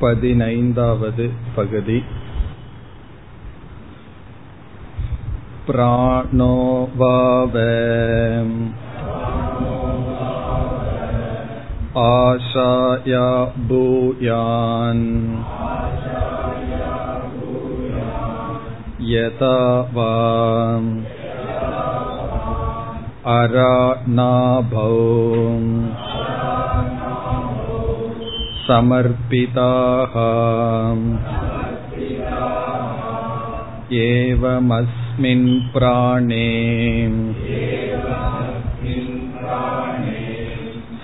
பதினைந்தாவது पगति प्राणो वाव आशाया भूयान् यथा वा अरानाभौ समर्पिताः एवमस्मिन् प्राणे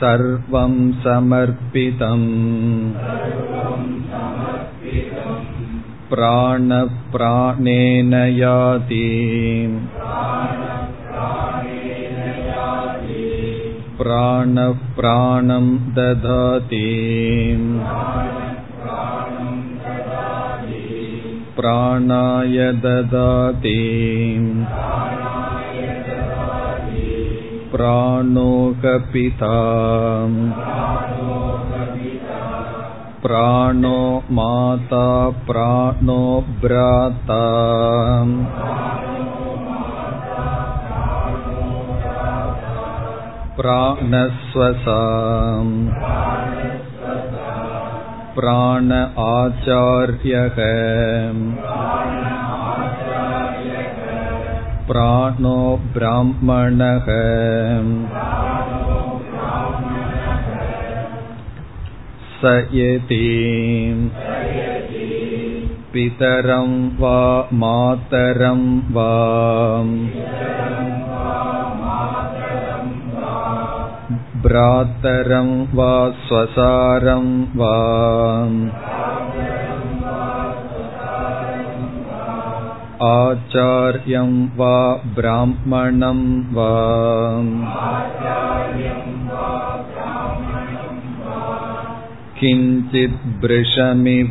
सर्वं समर्पितम् प्राणप्राणेन याति प्राणप्राणं ददाति प्राणाय ददाति प्राणोकपिता। प्राणो माता प्राणो भ्राता प्राणस्वसाम् प्राण आचार्यः प्राणो ब्राह्मणः स यति पितरं वा मातरं वा भ्रातरं वा स्वसारं वा आचार्यं वा ब्राह्मणं वा किञ्चित् भृशमिव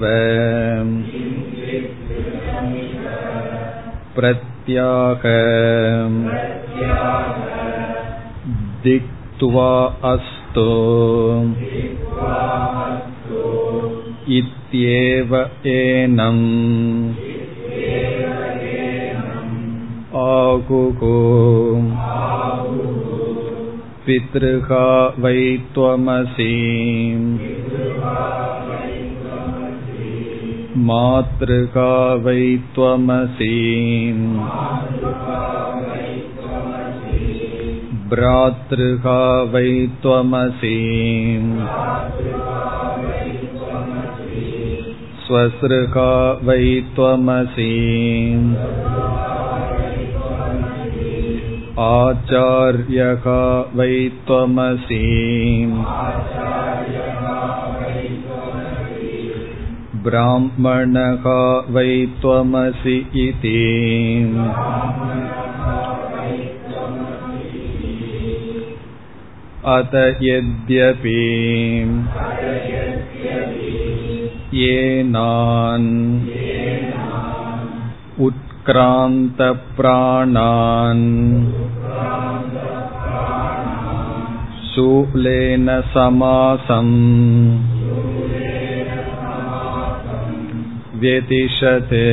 प्रत्याह दिक्त्वा अस्तु इत्येव एनम् आहुः पितृहा वै त्वमसि मातृका वै त्वमसि भ्रातृका वै त्वमसि स्वसृका वै त्वमसि आचार्यः वै त्वमसि ब्राह्मणः वै त्वमसि इति अत यद्यपि येनान् उत्क्रान्तप्राणान् शूलेन समासम् व्यतिशते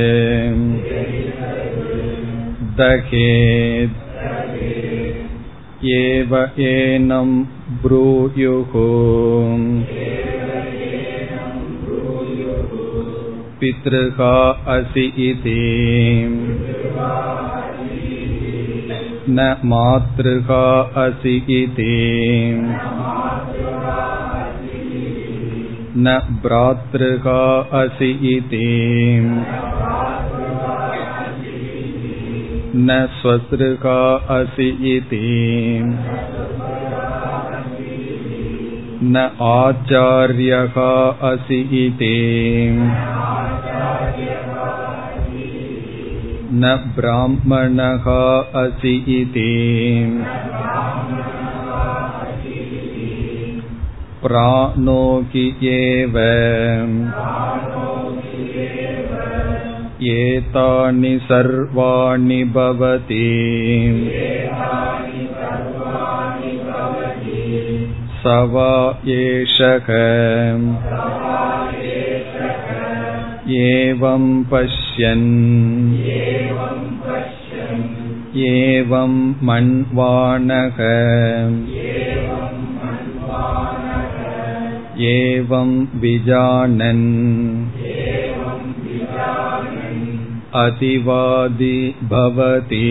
दहेत् एव एनं ब्रूयुः पितृका असि इति न मातृका असि इति न भ्रातृका असि इति न स्वसृका असि इति न आचार्यः असि इति न ब्राह्मणः असि इति प्राणो हि एव एतानि सर्वाणि भवति स वा एषः एवं पश्यन् एवं मन्वानः एवं विजानन् अतिवादि भवति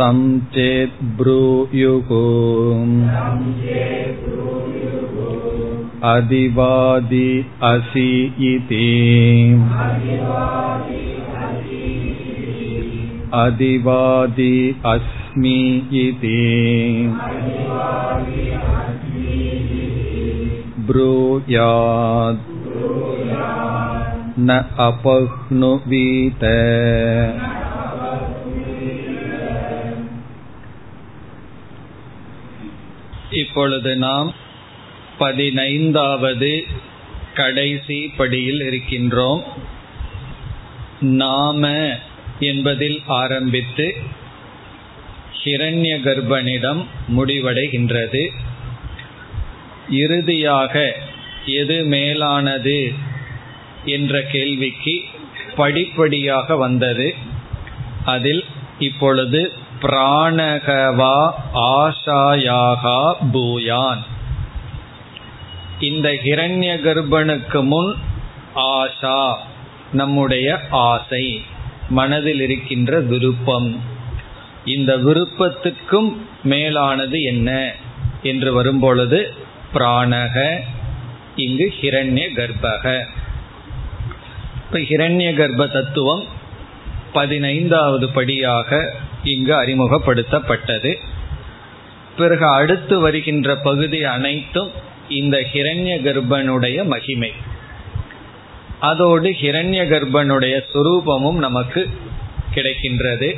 तं चेत् ब्रूयुः अधिवादि असि इति अधिवादि अस्मि इति ब्रूयात् न अपह्नुवीत இப்பொழுது நாம் பதினைந்தாவது கடைசி படியில் இருக்கின்றோம் நாம என்பதில் ஆரம்பித்து ஹிரண்ய கர்ப்பனிடம் முடிவடைகின்றது இறுதியாக எது மேலானது என்ற கேள்விக்கு படிப்படியாக வந்தது. அதில் இப்பொழுது பிராணகவா ஆஷாயாகா பூயான். இந்த ஹிரண்ய கர்ப்பனுக்கு முன் ஆஷா நம்முடைய ஆசை மனதில் இருக்கின்ற விருப்பம். இந்த விருப்பத்துக்கும் மேலானது என்ன என்று வரும்பொழுது பிராணக இங்கு ஹிரண்ய கர்ப்பக. இப்ப ஹிரண்ய கர்ப்ப தத்துவம் பதினைந்தாவது படியாக இங்கு அறிமுகப்படுத்தப்பட்டது. பிறகு அடுத்து வருகின்ற பகுதி அனைத்தும் இந்த ஹிரண்ய கர்ப்பனுடைய மகிமை. அதோடு ஹிரண்ய கர்ப்பனுடைய சுரூபமும் நமக்கு கிடைக்கின்றது.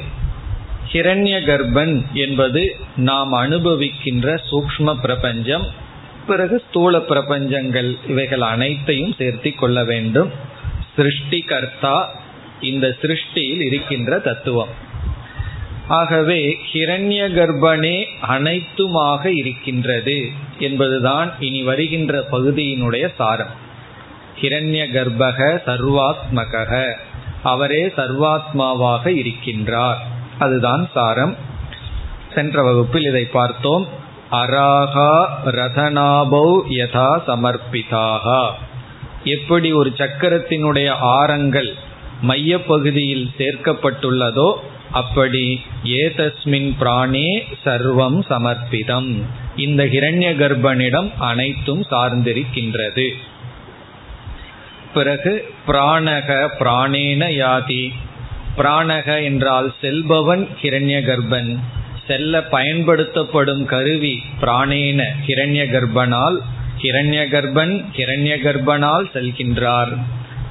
ஹிரண்ய கர்ப்பன் என்பது நாம் அனுபவிக்கின்ற சூக்ம பிரபஞ்சம் பிறகு ஸ்தூல பிரபஞ்சங்கள் இவைகள் அனைத்தையும் சேர்த்தி கொள்ள வேண்டும். சிருஷ்டிகர்த்தா இந்த சிருஷ்டியில் இருக்கின்ற தத்துவம். ஆகவே ஹிரண்ய கர்ப்பனே அனைத்துமாக இருக்கின்றது என்பதுதான் இனி வருகின்ற பகுதியினுடைய சாரம். ஹிரண்ய கர்ப்பக சர்வாத்மக அவரே சர்வாத்மாவாக இருக்கின்றார். அதுதான் சாரம். சென்ற வகுப்பில் இதை பார்த்தோம். அராகா ரதனாபௌ யதா சமர்ப்பிதாக. எப்படி ஒரு சக்கரத்தினுடைய ஆரங்கள் மைய பகுதியில் சேர்க்கப்பட்டுள்ளதோ அப்படி ஏதஸ்மின் பிராணே சர்வம் சமர்ப்பிதம். இந்த ஹிரண்ய கர்ப்பனிடம் அனைத்தும் சார்ந்திருக்கின்றது. பிறகு பிராணக பிராணேன யாதி. பிராணக என்றால் செல்பவன் ஹிரண்ய கர்ப்பன். செல்ல பயன்படுத்தப்படும் கருவி பிராணேன ஹிரண்ய கர்ப்பனால் ஹிரண்ய கர்ப்பன் ஹிரண்ய கர்ப்பனால் செல்கின்றார்.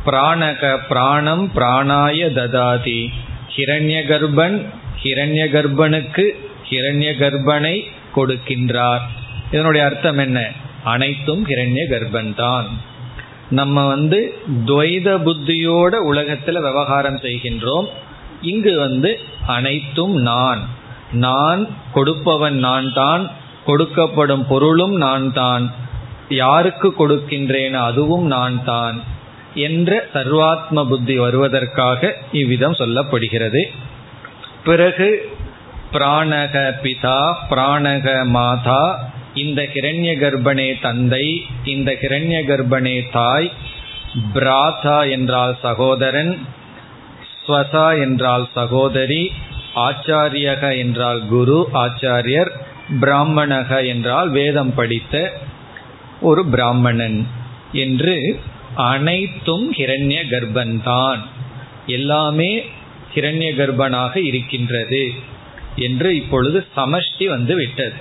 பிராணக பிராணம் பிராணாய ததாதி. ஹிரண்ய கர்ப்பன் ஹிரண்ய கர்ப்பனுக்கு ஹிரண்ய கர்ப்பனை கொடுக்கின்றார். இதனுடைய அர்த்தம் என்ன? அனைத்தும் ஹிரண்ய கர்ப்பன் தான். நம்ம வந்து துவைத புத்தியோட உலகத்துல விவகாரம் செய்கின்றோம். இங்கு வந்து அனைத்தும் நான். நான் கொடுப்பவன் நான் தான் கொடுக்கப்படும் பொருளும் நான் தான் யாருக்கு கொடுக்கின்றேன் அதுவும் நான் தான் என்ற சர்வாத்ம புத்தி வருவதற்காக இவ்விதம் சொல்லப்படுகிறது. பிறகு பிராணக பிதா பிராணக மாதா இந்த கிரண்ய கர்ப்பனே தந்தை இந்த கிரண்ய கர்ப்பனே தாய் பிராதா என்றால் சகோதரன் ஸ்வசா என்றால் சகோதரி ஆச்சாரியக என்றால் குரு ஆச்சாரியர் பிராமணக என்றால் வேதம் படித்த ஒரு பிராமணன் என்று அனைத்தும் ஹிரண்ய கர்ப்பன்தான் எல்லாமே ஹிரண்ய கர்ப்பனாக இருக்கின்றது என்று இப்பொழுது சமஷ்டி வந்து விட்டது.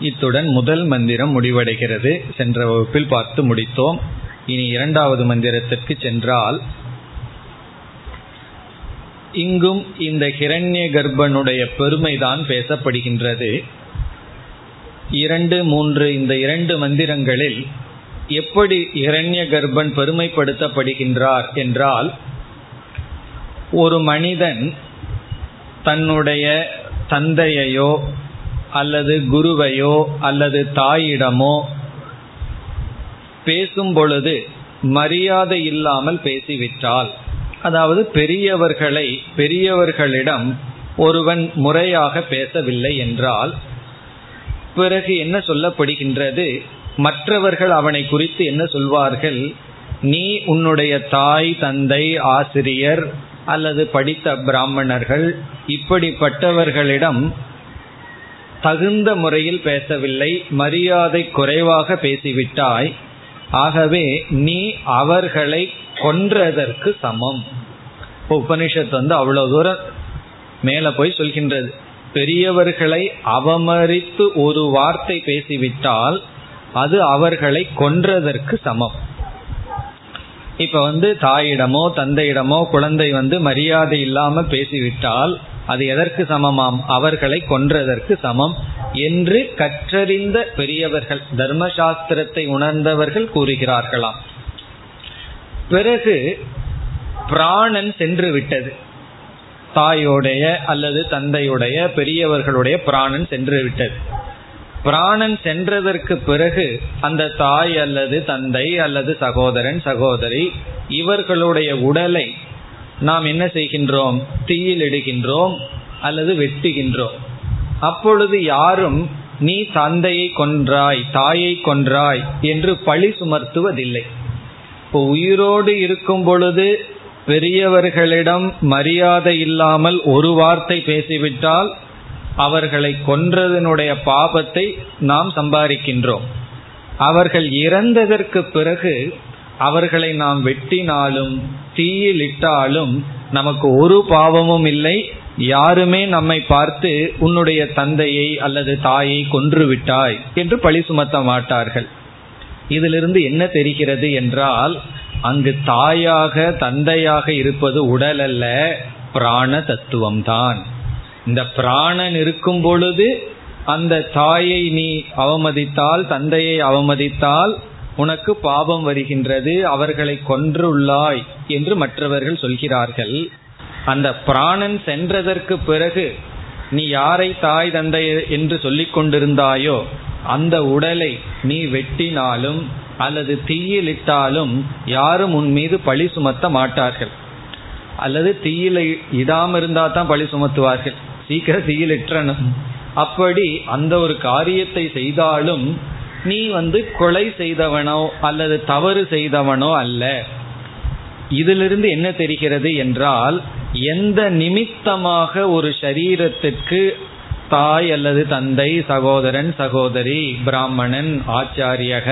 இத்துடன் முதல் மந்திரம் முடிவடைகிறது. சென்ற வகுப்பில் பார்த்து முடித்தோம். இனி இரண்டாவது மந்திரத்திற்கு சென்றால் இங்கும் இந்த ஹிரண்ய கர்ப்பனுடைய பெருமைதான் பேசப்படுகின்றது. இரண்டு மூன்று இந்த இரண்டு மந்திரங்களில் எப்படி இரண்ய கர்ப்பன் பெருமைப்படுத்தப்படுகின்றார் என்றால் ஒரு மனிதன் தன்னுடைய தந்தையையோ அல்லது குருவையோ அல்லது தாயிடமோ பேசும் பொழுது மரியாதை இல்லாமல் பேசிவிட்டால் அதாவது பெரியவர்களை பெரியவர்களிடம் ஒருவன் முறையாக பேசவில்லை என்றால் பிறகு என்ன சொல்லப்படுகின்றது? மற்றவர்கள் அவனை குறித்து என்ன சொல்வார்கள்? நீ உன்னுடைய தாய் தந்தை ஆசிரியர் அல்லது படித்த பிராமணர்கள் இப்படிப்பட்டவர்களிடம் தகுந்த முறையில் பேசவில்லை மரியாதை குறைவாக பேசிவிட்டாய். ஆகவே நீ அவர்களை கொன்றதற்கு சமம். உபனிஷத் வந்து அவ்வளவு தூரம் மேல போய் சொல்கின்றது. பெரியவர்களை அவமரித்து ஒரு வார்த்தை பேசிவிட்டால் அது அவர்களை கொன்றதற்கு சமம். இப்ப வந்து தாயிடமோ தந்தையிடமோ குழந்தை வந்து மரியாதை இல்லாம பேசிவிட்டால் அது எதற்கு சமமாம்? அவர்களை கொன்றதற்கு சமம் என்று கற்றறிந்த பெரியவர்கள் தர்மசாஸ்திரத்தை உணர்ந்தவர்கள் கூறுகிறார்களாம். பிறகு பிராணன் சென்று விட்டது. தாயோடைய அல்லது தந்தையுடைய பெரியவர்களுடைய பிராணன் சென்று விட்டது. பிராணன் சென்றதற்கு பிறகு அந்த தாய் அல்லது தந்தை அல்லது சகோதரன் சகோதரி இவர்களுடைய உடலை நாம் என்ன செய்கின்றோம்? தீயில் இடுகின்றோம் அல்லது வெட்டுகின்றோம். அப்பொழுது யாரும் நீ தந்தையை கொன்றாய் தாயை கொன்றாய் என்று பழி சுமர்த்துவதில்லை இப்போ உயிரோடு இருக்கும் பொழுது பெரியவர்களிடம் மரியாதை இல்லாமல் ஒரு வார்த்தை பேசிவிட்டால் அவர்களை கொன்றதனுடைய பாபத்தை நாம் சம்பாதிக்கின்றோம். அவர்கள் இறந்ததற்கு பிறகு அவர்களை நாம் வெட்டினாலும் தீயிலிட்டாலும் நமக்கு ஒரு பாவமும் இல்லை. யாருமே நம்மை பார்த்து உன்னுடைய தந்தையை அல்லது தாயை கொன்று விட்டாய் என்று பழி சுமத்த மாட்டார்கள். இதிலிருந்து என்ன தெரிகிறது என்றால் அங்கு தாயாக தந்தையாக இருப்பது உடல் அல்ல பிராண தத்துவம்தான். இந்த பிராணன் இருக்கும் பொழுது அந்த தாயை நீ அவமதித்தால் தந்தையை அவமதித்தால் உனக்கு பாபம் வருகின்றது அவர்களை கொன்றுள்ளாய் என்று மற்றவர்கள் சொல்கிறார்கள். அந்த பிராணன் சென்றதற்கு பிறகு நீ யாரை தாய் தந்தை என்று சொல்லிக் கொண்டிருந்தாயோ அந்த உடலை நீ வெட்டினாலும் அல்லது தீயிலிட்டாலும் யாரும் உன் மீது பழி சுமத்த மாட்டார்கள். அல்லது தீயில இடாம இருந்தா தான் பழி சுமத்துவார்கள். சீக்கிரம் தீயிலிட்டணும் அப்படி அந்த ஒரு காரியத்தை செய்தாலும் நீ வந்து கொலை செய்தவனோ அல்லது தவறு செய்தவனோ அல்ல. இதிலிருந்து என்ன தெரிகிறது என்றால் எந்த நிமித்தமாக ஒரு சரீரத்திற்கு தாய் அல்லது தந்தை சகோதரன் சகோதரி பிராமணன் ஆச்சாரியக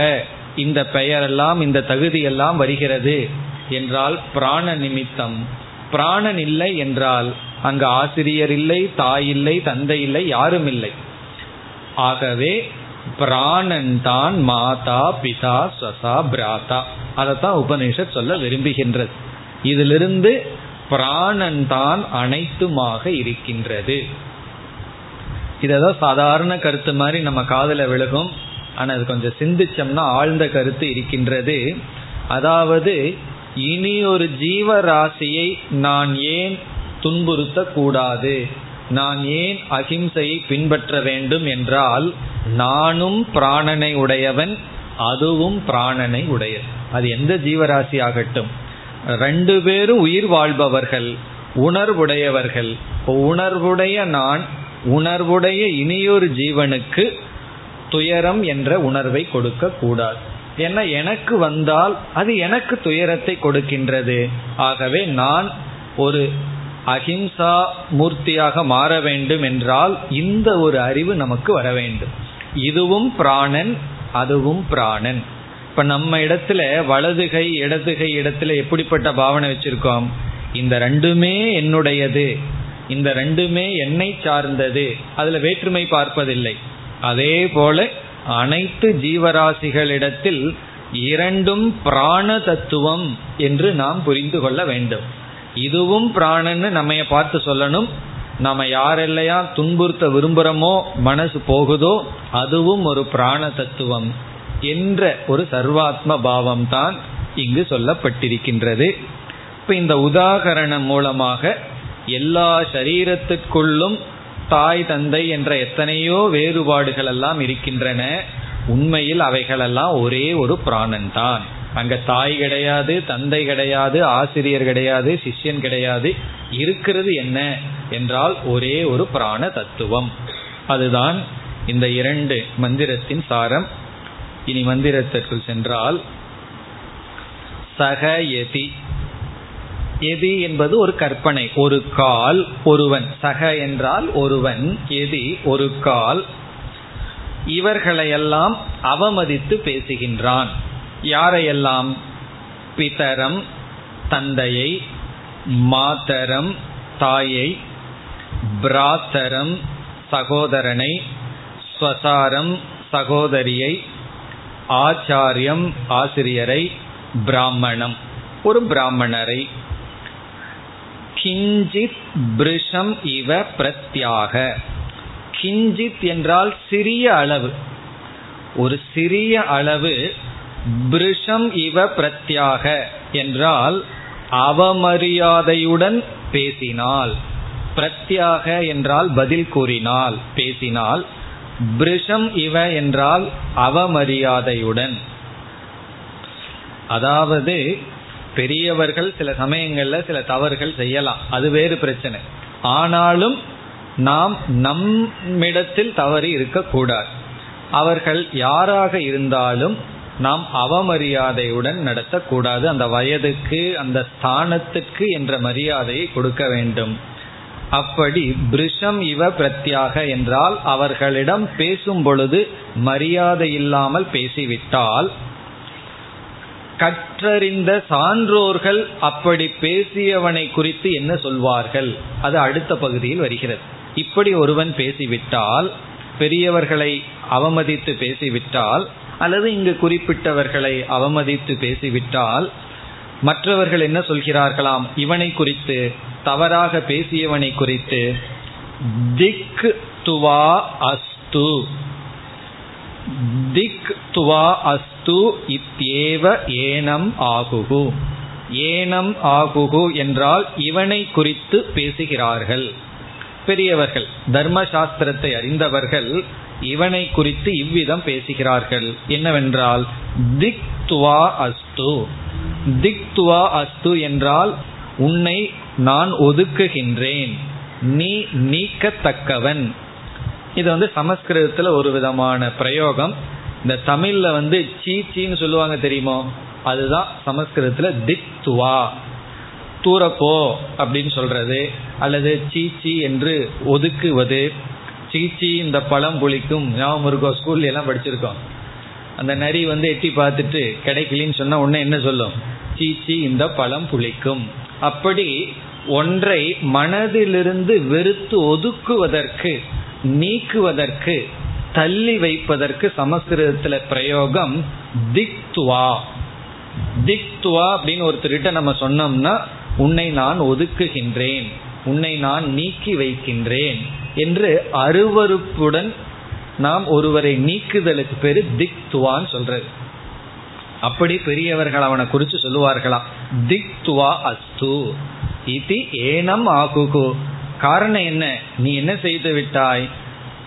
இந்த பெயரெல்லாம் இந்த தகுதியெல்லாம் வருகிறது என்றால் பிராண நிமித்தம். பிராணன் இல்லை என்றால் அங்கு ஆசிரியர் இல்லை தாய் இல்லை தந்தை இல்லை யாரும் இல்லை. ஆகவே பிராணன் தான் மாதா பிதா ஸ்வசா பிராதா. அதைத்தான் உபநிஷத் சொல்ல விரும்புகின்றது. இதிலிருந்து பிராணன் தான் அனைத்துமாக இருக்கின்றது. இததான் சாதாரண கருத்து மாதிரி நம்ம காதல விழுகும். ஆனால் அது கொஞ்சம் சிந்திச்சோம்னா ஆழ்ந்த கருத்து இருக்கின்றது. அதாவது இனி ஒரு ஜீவராசியை நான் ஏன் துன்புறுத்தக்கூடாது? நான் ஏன் அகிம்சையை பின்பற்ற வேண்டும் என்றால் நானும் பிராணனை உடையவன் அதுவும் பிராணனை உடையது அது எந்த ஜீவராசி ஆகட்டும். ரெண்டு பேரும் உயிர் வாழ்பவர்கள் உணர்வுடையவர்கள். உணர்வுடைய நான் உணர்வுடைய இனியொரு ஜீவனுக்கு துயரம் என்ற உணர்வை கொடுக்க கூடாது. ஏன்னா எனக்கு வந்தால் அது எனக்கு துயரத்தை கொடுக்கின்றது. ஆகவே நான் ஒரு அஹிம்சா மூர்த்தியாக மாற வேண்டும் என்றால் இந்த ஒரு அறிவு நமக்கு வர வேண்டும். இதுவும் பிராணன் அதுவும் பிராணன். இப்ப நம்ம இடத்துல வலதுகை இடதுகை இடத்துல எப்படிப்பட்ட பாவனை வச்சிருக்கோம்? இந்த ரெண்டுமே என்னுடையது. இந்த ரெண்டுமே என்னை சார்ந்தது. அதுல வேற்றுமை பார்ப்பதில்லை. அதே போல அனைத்து ஜீவராசிகளிடத்தில் இரண்டும் பிராண தத்துவம் என்று நாம் புரிந்து கொள்ள வேண்டும். இதுவும் பிராணன்னு நம்ம பார்த்து சொல்லணும். நம்ம யாரெல்லாம் துன்புறுத்த விரும்புகிறோமோ மனசு போகுதோ அதுவும் ஒரு பிராண தத்துவம் என்ற ஒரு சர்வாத்ம பாவம் தான் இங்கு சொல்லப்பட்டிருக்கின்றது. இப்போ இந்த உதாகரணம் மூலமாக எல்லா சரீரத்திற்குள்ளும் தாய் தந்தை என்ற எத்தனையோ வேறுபாடுகள் எல்லாம் இருக்கின்றன. உண்மையில் அவைகளெல்லாம் ஒரே ஒரு பிராணன் தான். அங்க தாய் கிடையாது தந்தை கிடையாது ஆசிரியர் கிடையாது சிஷ்யன் கிடையாது. இருக்கிறது என்ன என்றால் ஒரே ஒரு பிராண தத்துவம். அதுதான் இந்த இரண்டு மந்திரத்தின் சாரம். இனி மந்திரத்திற்குள் சென்றால் சக எதி என்பது ஒரு கற்பனை. ஒரு கால் ஒருவன். சக என்றால் ஒருவன். எதி ஒரு கால். இவர்களையெல்லாம் அவமதித்து பேசுகின்றான். யாரையெல்லாம்? பிதரம் தந்தையை. மாதரம் தாயை. பிராத்தரம் சகோதரனை. ஸ்வசாரம் சகோதரியை. ஆச்சாரியம் ஆசிரியரை. பிராமணம். ஒரு பிராமணரை. கிஞ்சித் பிரிஷம் இவ பிரத்யாக. கிஞ்சித் என்றால் சிறிய அளவு. ஒரு சிறிய அளவு பிரிஷம் இவ பிரத்யாக என்றால் அவமரியாதையுடன் பேசினால். பிரத்யாக என்றால் பதில் கூறினால் பேசினால். பிரிஷம் இவ என்றால் அவமரியாதையுடன். அதாவது பெரியவர்கள் சில சமயங்கள்ல சில தவறுகள் செய்யலாம். அது வேறு பிரச்சனை. ஆனாலும் நாம் நம்மிடத்தில் தவறு இருக்கக்கூடாது. அவர்கள் யாராக இருந்தாலும் நாம் அவமரியாதையுடன் நடத்தக்கூடாது. அந்த வயதுக்கு அந்த ஸ்தானத்துக்கு என்ற மரியாதையை கொடுக்க வேண்டும். அப்படி பிரிஷம் இவ பிரத்யாக என்றால் அவர்களிடம் பேசும் பொழுது மரியாதை இல்லாமல் பேசிவிட்டால் கற்றறிந்த சான்றோர்கள் அப்படி பேசியவனை குறித்து என்ன சொல்வார்கள்? அது அடுத்த பகுதியில் வருகிறது. இப்படி ஒருவன் பேசிவிட்டால் பெரியவர்களை அவமதித்து பேசிவிட்டால் அல்லது இங்கு குறிப்பிட்டவர்களை அவமதித்து பேசிவிட்டால் மற்றவர்கள் என்ன சொல்கிறார்களாம்? இவனை குறித்து தவறாக பேசியவனை குறித்து திக் துவா அஸ்து. திக் துவா அஸ்து இத்யேவ ஏனம் ஆகுகு ஏனம் ஆகுகு என்றால் இவனை குறித்து பேசுகிறார்கள்। பெரியவர்கள் தர்ம சாஸ்திரத்தை அறிந்தவர்கள் இவனை குறித்து இவ்விதம் பேசுகிறார்கள்। என்னவென்றால் திக் துவா அஸ்து। திக் துவா அஸ்து என்றால் உன்னை நான் ஒதுக்குகின்றேன் நீ நீக்கத்தக்கவன்। இது வந்து சமஸ்கிருதத்துல ஒரு விதமான பிரயோகம். இந்த தமிழ்ல வந்து சீச்சின்னு சொல்லுவாங்க தெரியுமோ? அதுதான் சமஸ்கிருதத்துல திக் துவா தூரப்போ அப்படின்னு சொல்றது. அல்லது சீச்சி என்று ஒதுக்குவது. சீச்சி இந்த பழம் புளிக்கும் ஞாபகம் இருக்கோம் ஸ்கூல்ல எல்லாம் படிச்சிருக்கோம். அந்த நரி வந்து எட்டி பார்த்துட்டு கிடைக்கலன்னு சொன்னா உடனே என்ன சொல்லும்? சீச்சி இந்த பழம் புளிக்கும் அப்படி ஒன்றை மனதிலிருந்து வெறுத்து ஒதுக்குவதற்கு நீக்குவதற்கு தள்ளி வைப்பதற்கு சமஸ்கிருதத்துல பிரயோகம் திக்துவா. திக்துவா அப்படின்னு ஒருத்தர்கிட்ட நம்ம சொன்னோம்னா உன்னை நான் ஒதுக்குகின்றேன். உன்னை நான் நீக்கி வைக்கின்றேன். என்று அருவறுப்புடன் நாம் ஒருவரை நீக்குதலுக்கு பேரு திக்துவான்னு சொல்றது. அப்படி பெரியவர்கள் அவனை குறித்து சொல்லுவார்களாம். திக்துவா அஸ்து. இது ஏனம் ஆகுகு. காரணம் என்ன? நீ என்ன செய்து விட்டாய்?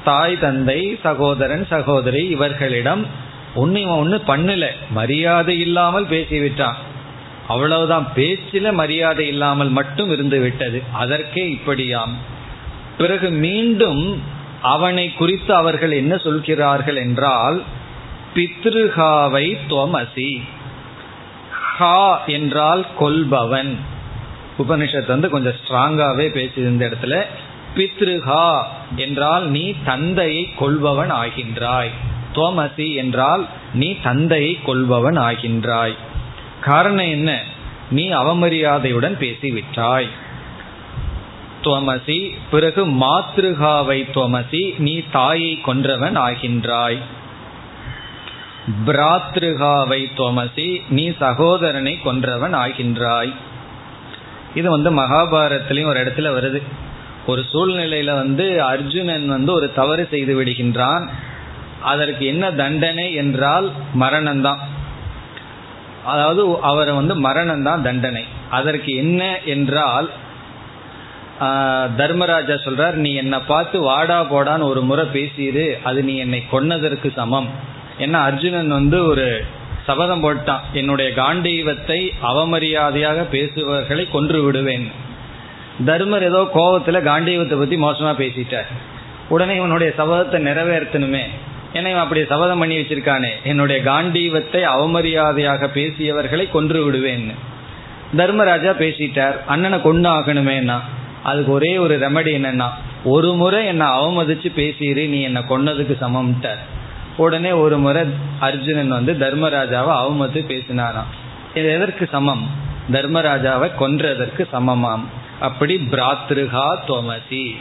தாய் தந்தை சகோதரன் சகோதரி இவர்களிடம் ஒன்னு இவன் பண்ணல. மரியாதை இல்லாமல் பேசிவிட்டான். அவ்வளவுதான். பேச்சில மரியாதை இல்லாமல் மட்டும் இருந்து விட்டது. அதற்கே இப்படியாம். பிறகு மீண்டும் அவனை குறித்து அவர்கள் என்ன சொல்கிறார்கள் என்றால் பித்ருகாவை துவமசி. ஹா என்றால் கொல்பவன். உபனிஷத்து வந்து கொஞ்சம் ஸ்ட்ராங்காவே பேசுது இந்த இடத்துல பித்ருஹா என்றால் நீ தந்தையை கொள்பவன் ஆகின்றாய். தோமசி என்றால் நீ தந்தையை கொள்பவன் ஆகின்றாய். காரணம் என்ன? நீ அவமரியாதையுடன் பேசிவிட்டாய். துவமசி பிறகு மாத்ருகாவை துவமசி நீ தாயை கொன்றவன் ஆகின்றாய். பிராத்ருகாவை துவமசி நீ சகோதரனை கொன்றவன் ஆகின்றாய். இது வந்து மகாபாரத்திலையும் ஒரு இடத்துல வருது. ஒரு சூழ்நிலையில வந்து அர்ஜுனன் வந்து ஒரு தவறு செய்து விடுகின்றான். அதற்கு என்ன தண்டனை என்றால் மரணம்தான். அதாவது அவரை வந்து மரணம் தான் தண்டனை. அதற்கு என்ன என்றால் தர்மராஜா சொல்றார் நீ என்னை பார்த்து வாடா போடான்னு ஒரு முறை பேசிடு அது நீ என்னை கொன்னதற்கு சமம். ஏன்னா அர்ஜுனன் வந்து ஒரு சபதம் போட்டான். என்னுடைய காண்டீவத்தை அவமரியாதையாக பேசுபவர்களை கொன்று விடுவேன். தர்மர் ஏதோ கோபத்துல காண்டீவத்தை பத்தி மோசமா பேசிட்டார். உடனே இவனுடைய சபதத்தை நிறைவேற்றணுமே. ஏன்னா இவன் அப்படி சபதம் பண்ணி வச்சிருக்கானே. என்னுடைய காண்டீவத்தை அவமரியாதையாக பேசியவர்களை கொன்று விடுவேன். தர்மராஜா பேசிட்டார். அண்ணனை கொண்டு ஆகணுமேனா அதுக்கு ஒரே ஒரு ரெமடி என்னன்னா ஒரு முறை என்னை அவமதிச்சு பேசிடு நீ என்னை கொன்னதுக்கு சமம்ட்டார். உடனே ஒரு முறை அர்ஜுனன் வந்து தர்மராஜாவை அவமத்து பேசினாராம். இது எதற்கு சமம்? தர்மராஜாவை கொன்றதற்கு சமமாம். அப்படி பிராத்ருகா தோமசி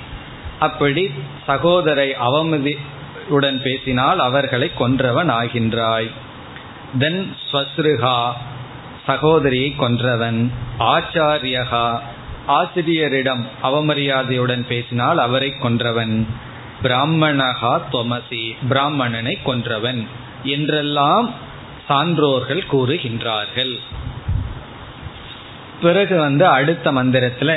அப்படி சகோதரை அவமதி உடன் பேசினால் அவர்களை கொன்றவன் ஆகின்றாய். தென் ஸ்வஸ்ருகா சகோதரியை கொன்றவன். ஆச்சாரியகா ஆசிரியரிடம் அவமரியாதையுடன் பேசினால் அவரை கொன்றவன். பிராமணகா தொமசி பிராமணனை கொன்றவன் என்றெல்லாம் சான்றோர்கள் கூறுகின்றார்கள். பிறகு வந்து அடுத்த மந்திரத்துல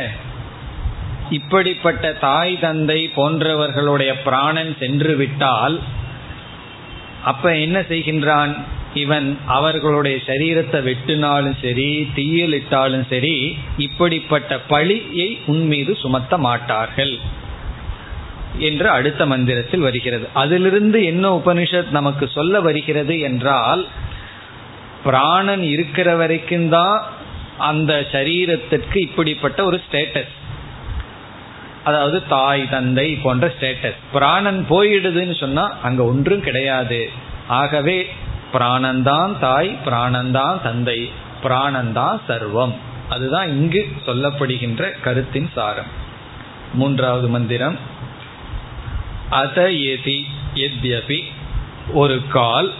இப்படிப்பட்ட தாய் தந்தை போன்றவர்களுடைய பிராணன் சென்று விட்டால் அப்ப என்ன செய்கின்றான்? இவன் அவர்களுடைய சரீரத்தை வெட்டினாலும் சரி தீயில் இட்டாலும் சரி இப்படிப்பட்ட பழியை உன் மீது சுமத்த மாட்டார்கள். என்று அடுத்த மந்திரத்தில் வருகிறது. அதிலிருந்து என்ன உபனிஷத் நமக்கு சொல்ல வருகிறது என்றால் பிராணன் இருக்கிற வரைக்கும் தான் அந்த சரீரத்திற்கு இப்படிப்பட்ட ஒரு ஸ்டேட்டஸ் அதாவது தாய் தந்தை போன்ற ஸ்டேட்டஸ் பிராணன் போயிடுதுன்னு சொன்னா அங்க ஒன்றும் கிடையாது. ஆகவே பிராணந்தான் தாய் பிராணந்தான் தந்தை பிராணந்தான் சர்வம். அதுதான் இங்கு சொல்லப்படுகின்ற கருத்தின் சாரம். மூன்றாவது மந்திரம். அத எதி எத்யபி. ஒரு கால்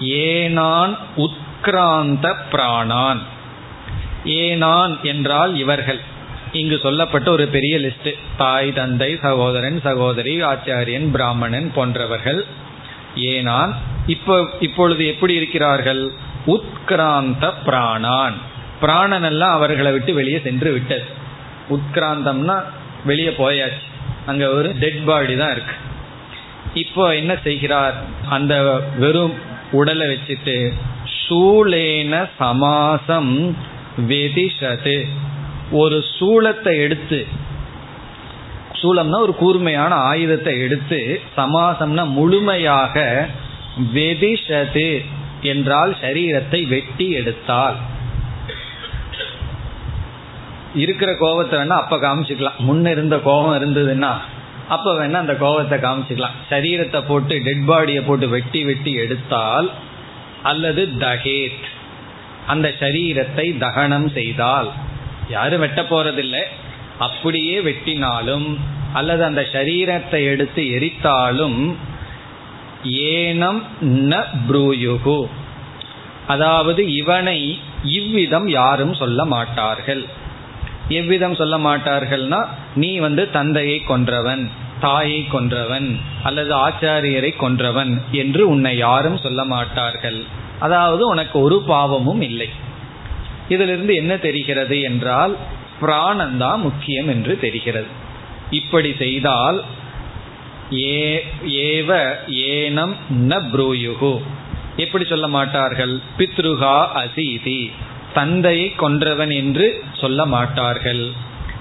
ஏனான் உத்கிராந்த பிராணான். ஏனான் என்றால் இவர்கள். இங்கு சொல்லப்பட்ட ஒரு பெரிய லிஸ்ட். தாய் தந்தை சகோதரன் சகோதரி ஆச்சாரியன் பிராமணன் போன்றவர்கள். ஏனான் இப்போ இப்பொழுது எப்படி இருக்கிறார்கள்? உத்கிராந்த பிராணான். பிராணன் எல்லாம் அவர்களை விட்டு வெளியே சென்று விட்டது. உத்கிராந்தம்னா வெளியே போயாச்சு. அங்க ஒரு டெட் பாடி தான் இருக்கு. இப்போ என்ன செய்கிறார்? அந்த வெறும் உடலை வச்சுட்டு சூளேன சமாசம் வெதிஷது. ஒரு சூளத்தை எடுத்து சூளம்னா ஒரு கூர்மையான ஆயுதத்தை எடுத்து சமாசம்னா முழுமையாக வெதிஷது என்றால் சரீரத்தை வெட்டி எடுத்தால். இருக்கிற கோபத்தை வேணா அப்ப காமிச்சுக்கலாம். முன்ன இருந்த கோபம் இருந்ததுன்னா அப்ப வேணா அந்த கோபத்தை காமிச்சுக்கலாம். சரீரத்தை போட்டு டெட் பாடியை போட்டு வெட்டி வெட்டி எடுத்தால் அல்லது தகேத் அந்த சரீரத்தை தகனம் செய்தால். யாரும் வெட்ட போறதில்லை. அப்படியே வெட்டினாலும் அல்லது அந்த சரீரத்தை எடுத்து எரித்தாலும் ஏனம் ந ப்ரூயுகு. அதாவது இவனை இவ்விதம் யாரும் சொல்ல மாட்டார்கள். எவ்விதம் சொல்ல மாட்டார்கள்னா நீ வந்து தந்தையை கொன்றவன் தாயை கொன்றவன் அல்லது ஆச்சாரியரை கொன்றவன் என்று உன்னை யாரும் சொல்ல மாட்டார்கள். அதாவது உனக்கு ஒரு பாவமும் இல்லை. இதிலிருந்து என்ன தெரிகிறது என்றால் பிராணந்தான் முக்கியம் என்று தெரிகிறது. இப்படி செய்தால் ஏவ ஏனம் ந ப்ரூயுகு. எப்படி சொல்ல மாட்டார்கள்? பித்ருகா அசீதி. தந்தையை கொன்றவன் என்று சொல்ல மாட்டார்கள்.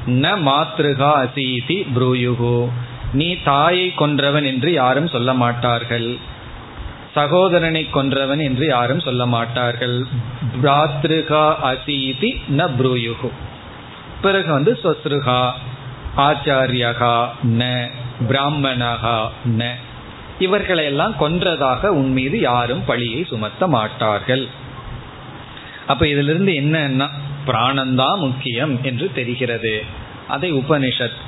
ந மாத்ருகா அசீதி புரூயுகு. நீ தாயை கொன்றவன் என்று யாரும் சொல்ல மாட்டார்கள். சகோதரனை கொன்றவன் என்று யாரும் சொல்ல மாட்டார்கள். பிராத்ருகா அசீதி ந ப்ரூயுகு. பிறகு வந்து ஸ்வஸ்ருகா ஆச்சாரியகா ந பிராமணகா ந. இவர்களையெல்லாம் கொன்றதாக உன் மீது யாரும் பழியை சுமத்த மாட்டார்கள். அப்ப இதிலிருந்து என்னன்னா பிராணந்தான் முக்கியம் என்று தெரிகிறது. அதை உபனிஷத்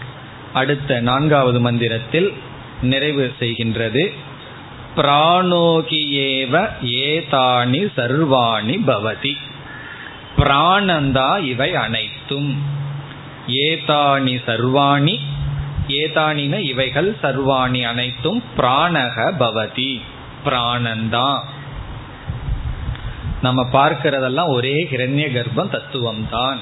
அடுத்த நான்காவது மந்திரத்தில் நிறைவு செய்கின்றது. பிராணோகியேவ ஏதானி சர்வாணி பவதி. பிராணந்தா இவை அனைத்தும். ஏதானி சர்வாணி ஏதானின இவைகள் சர்வாணி அனைத்தும் பிராணக பவதி. பிராணந்தா. நம்ம பார்க்கிறதெல்லாம் ஒரே ஹிரண்ய கர்ப்பம் தத்துவம் தான்.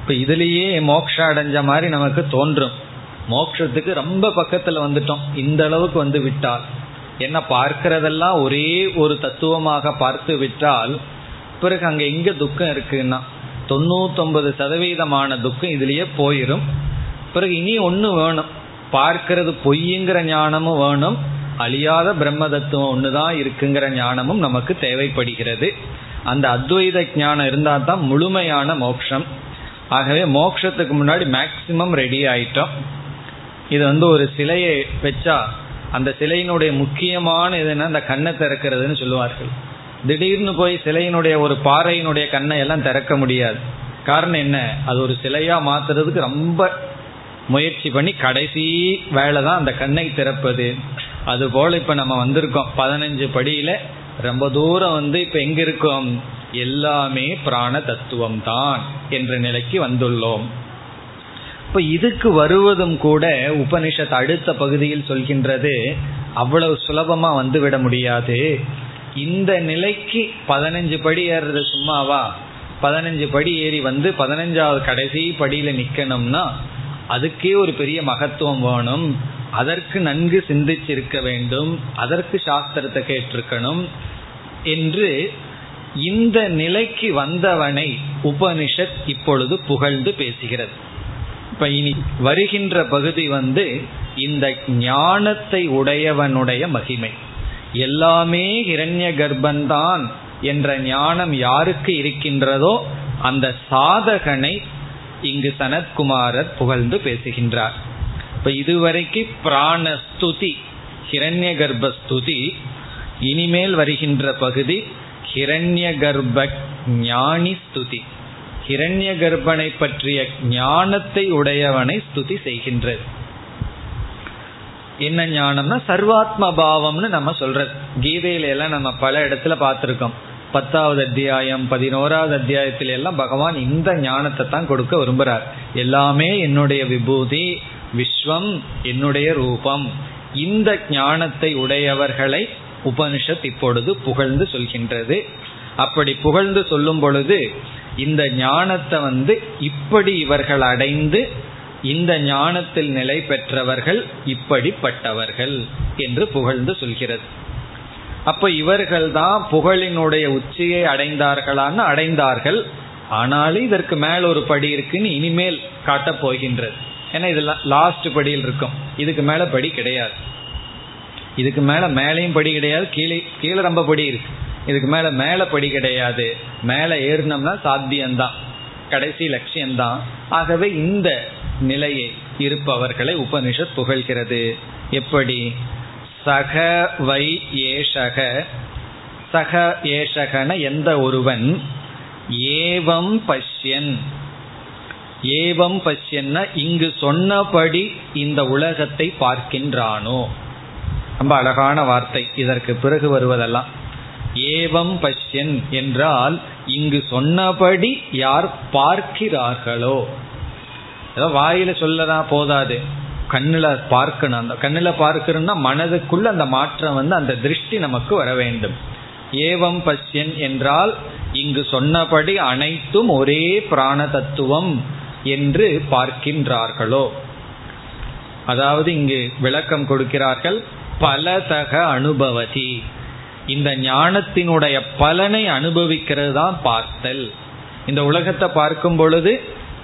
இப்ப இதுலயே மோக்ஷ அடைஞ்ச மாதிரி நமக்கு தோன்றும். மோக்ஷத்துக்கு ரொம்ப பக்கத்துல வந்துட்டோம். இந்த அளவுக்கு வந்து விட்டால். என்ன பார்க்கிறதெல்லாம் ஒரே ஒரு தத்துவமாக பார்த்து விட்டால் பிறகு அங்க எங்க துக்கம் இருக்குன்னா தொண்ணூத்தொன்பது சதவீதமான துக்கம் இதுலயே போயிடும் பிறகு இனி ஒன்று வேணும். பார்க்கிறது பொய்யுங்கிற ஞானமும் வேணும். அழியாத பிரம்ம தத்துவம் ஒண்ணுதான் இருக்குங்கிற ஞானமும் நமக்கு தேவைப்படுகிறது. அந்த அத்வைத ஞானம் இருந்தால் தான் முழுமையான மோட்சம் ஆகவே மோட்சத்துக்கு முன்னாடி மேக்சிமம் ரெடி ஆயிட்டோம். இது வந்து ஒரு சிலையை வச்சா அந்த சிலையினுடைய முக்கியமான இதுன்னா அந்த கண்ணை திறக்கிறதுன்னு சொல்லுவார்கள். திடீர்னு போய் சிலையினுடைய ஒரு பாறையினுடைய கண்ணை எல்லாம் திறக்க முடியாது. காரணம் என்ன? அது ஒரு சிலையா மாத்துறதுக்கு ரொம்ப முயற்சி பண்ணி கடைசி வேலை தான் அந்த கண்ணை திறப்பது. அது போல இப்ப நம்ம வந்திருக்கோம். பதினஞ்சு படியில ரொம்ப தூரம் வந்து இப்ப எங்க இருக்கோம்? எல்லாமே பிராண தத்துவம் தான் என்ற நிலைக்கு வந்துள்ளோம். இப்ப இதுக்கு வருவதும் கூட உபனிஷத் அடுத்த பகுதியில் சொல்கின்றது அவ்வளவு சுலபமா வந்து விட முடியாது. இந்த நிலைக்கு பதினஞ்சு படி ஏறுறது சும்மாவா? பதினஞ்சு படி ஏறி வந்து பதினஞ்சாவது கடைசி படியில நிக்கணும்னா அதுக்கே ஒரு பெரிய மகத்துவம் வேணும். அதற்கு நன்கு சிந்திச்சிருக்க வேண்டும் அதற்கு சாஸ்திரத்தை கேட்டிருக்கணும் என்று இந்த நிலைக்கு வந்தவனை உபனிஷத் இப்பொழுது புகழ்ந்து பேசுகிறது. இப்ப இனி வருகின்ற பகுதி வந்து இந்த ஞானத்தை உடையவனுடைய மகிமை. எல்லாமே இரண்ய கர்ப்பந்தான் என்ற ஞானம் யாருக்கு இருக்கின்றதோ அந்த சாதகனை இங்கு சனத்குமாரர் புகழ்ந்து பேசுகின்றார். இப்ப இதுவரைக்கு பிராணஸ்துதி ஹிரண்ய கர்ப்பஸ்துதி இனிமேல் வருகின்ற பகுதி ஹிரண்ய கர்ப்ப ஞானி ஸ்துதி ஹிரண்ய கர்ப்பனை பற்றிய ஞானத்தை உடையவனை ஸ்துதி செய்கின்றது. என்ன ஞானம்னா சர்வாத்ம பாவம்னு நம்ம சொல்றது. கீதையில எல்லாம் நம்ம பல இடத்துல பார்த்துருக்கோம். பத்தாவது அத்தியாயம் பதினோராவது அத்தியாயத்தில எல்லாம் பகவான் இந்த ஞானத்தை தான் கொடுக்க விரும்புறார். எல்லாமே என்னுடைய விபூதி விஸ்வம் என்னுடைய ரூபம். இந்த ஞானத்தை உடையவர்களை உபனிஷத் இப்பொழுது புகழ்ந்து சொல்கின்றது. அப்படி புகழ்ந்து சொல்லும் பொழுது இந்த ஞானத்தை வந்து இப்படி இவர்கள் அடைந்து இந்த ஞானத்தில் நிலை பெற்றவர்கள் இப்படிப்பட்டவர்கள் என்று புகழ்ந்து சொல்கிறது. அப்ப இவர்கள் தான் புகழினுடைய உச்சியை அடைந்தார்களான்னு அடைந்தார்கள். ஆனாலும் இதற்கு மேல் ஒரு படி இருக்குன்னு இனிமேல் காட்டப் போகின்றது. ஏன்னா இதெல்லாம் லாஸ்ட் படியில் இருக்கும். இதுக்கு மேல படி கிடையாது. இதுக்கு மேல மேலையும் படி கிடையாது கீழே கீழே ரொம்ப படி இருக்கு. இதுக்கு மேல மேல படி கிடையாது. மேல ஏறினோம்னா சாத்தியம்தான். கடைசி லட்சியம்தான். ஆகவே இந்த நிலையை இருப்பவர்களை உபனிஷத் புகழ்கிறது. எப்படி? சக வை ஏஷக. சக ஏஷகன எந்த ஒருவன்? ஏவம் பஷ்யன். ஏவம் பஷ்யன்னா இங்கு சொன்னபடி இந்த உலகத்தை பார்க்கின்றானோ? ரொம்ப அழகான வார்த்தை. இதற்கு பிறகு வருவதெல்லாம். ஏவம் பஷ்யன் என்றால் இங்கு சொன்னபடி யார் பார்க்கிறார்களோ? ஏதோ வாயில சொல்லதா போதாது. கண்ணில் பார்க்கணும். அந்த கண்ணில் பார்க்கணும்னா மனதுக்குள்ள அந்த மாற்றம் வந்து அந்த திருஷ்டி நமக்கு வர வேண்டும். ஏவம் பஷ்யன் என்றால் இங்கு சொன்னபடி அனைத்தும் ஒரே பிராண தத்துவம். என்று பார்க்கின்றார்களோ? அதாவது இங்கு விளக்கம் கொடுக்கிறார்கள் பலதக அனுபவதி. இந்த ஞானத்தினுடைய பலனை அனுபவிக்கிறது தான் பார்த்தல். இந்த உலகத்தை பார்க்கும் பொழுது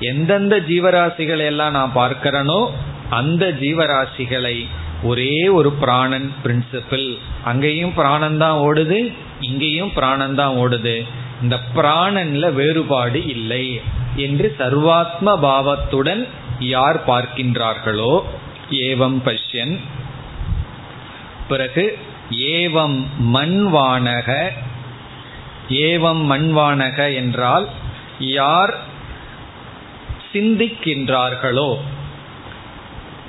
எந்தெந்த ஜீவராசிகளை எல்லாம் நான் பார்க்கிறனோ அந்த ஜீவராசிகளை ஒரே ஒரு பிராணன் பிரின்சிபிள் அங்கேயும் பிராணன் தான் ஓடுது இங்கேயும் பிராணன் தான் ஓடுது. இந்த பிராணன்ல வேறுபாடு இல்லை என்று சர்வாத்ம பாவத்துடன் யார் பார்க்கின்றார்களோ ஏவம் பஷ்யன். பிறகு ஏவம் மண்வானக. ஏவம் மண்வானக என்றால் யார் சிந்திக்கின்றார்களோ.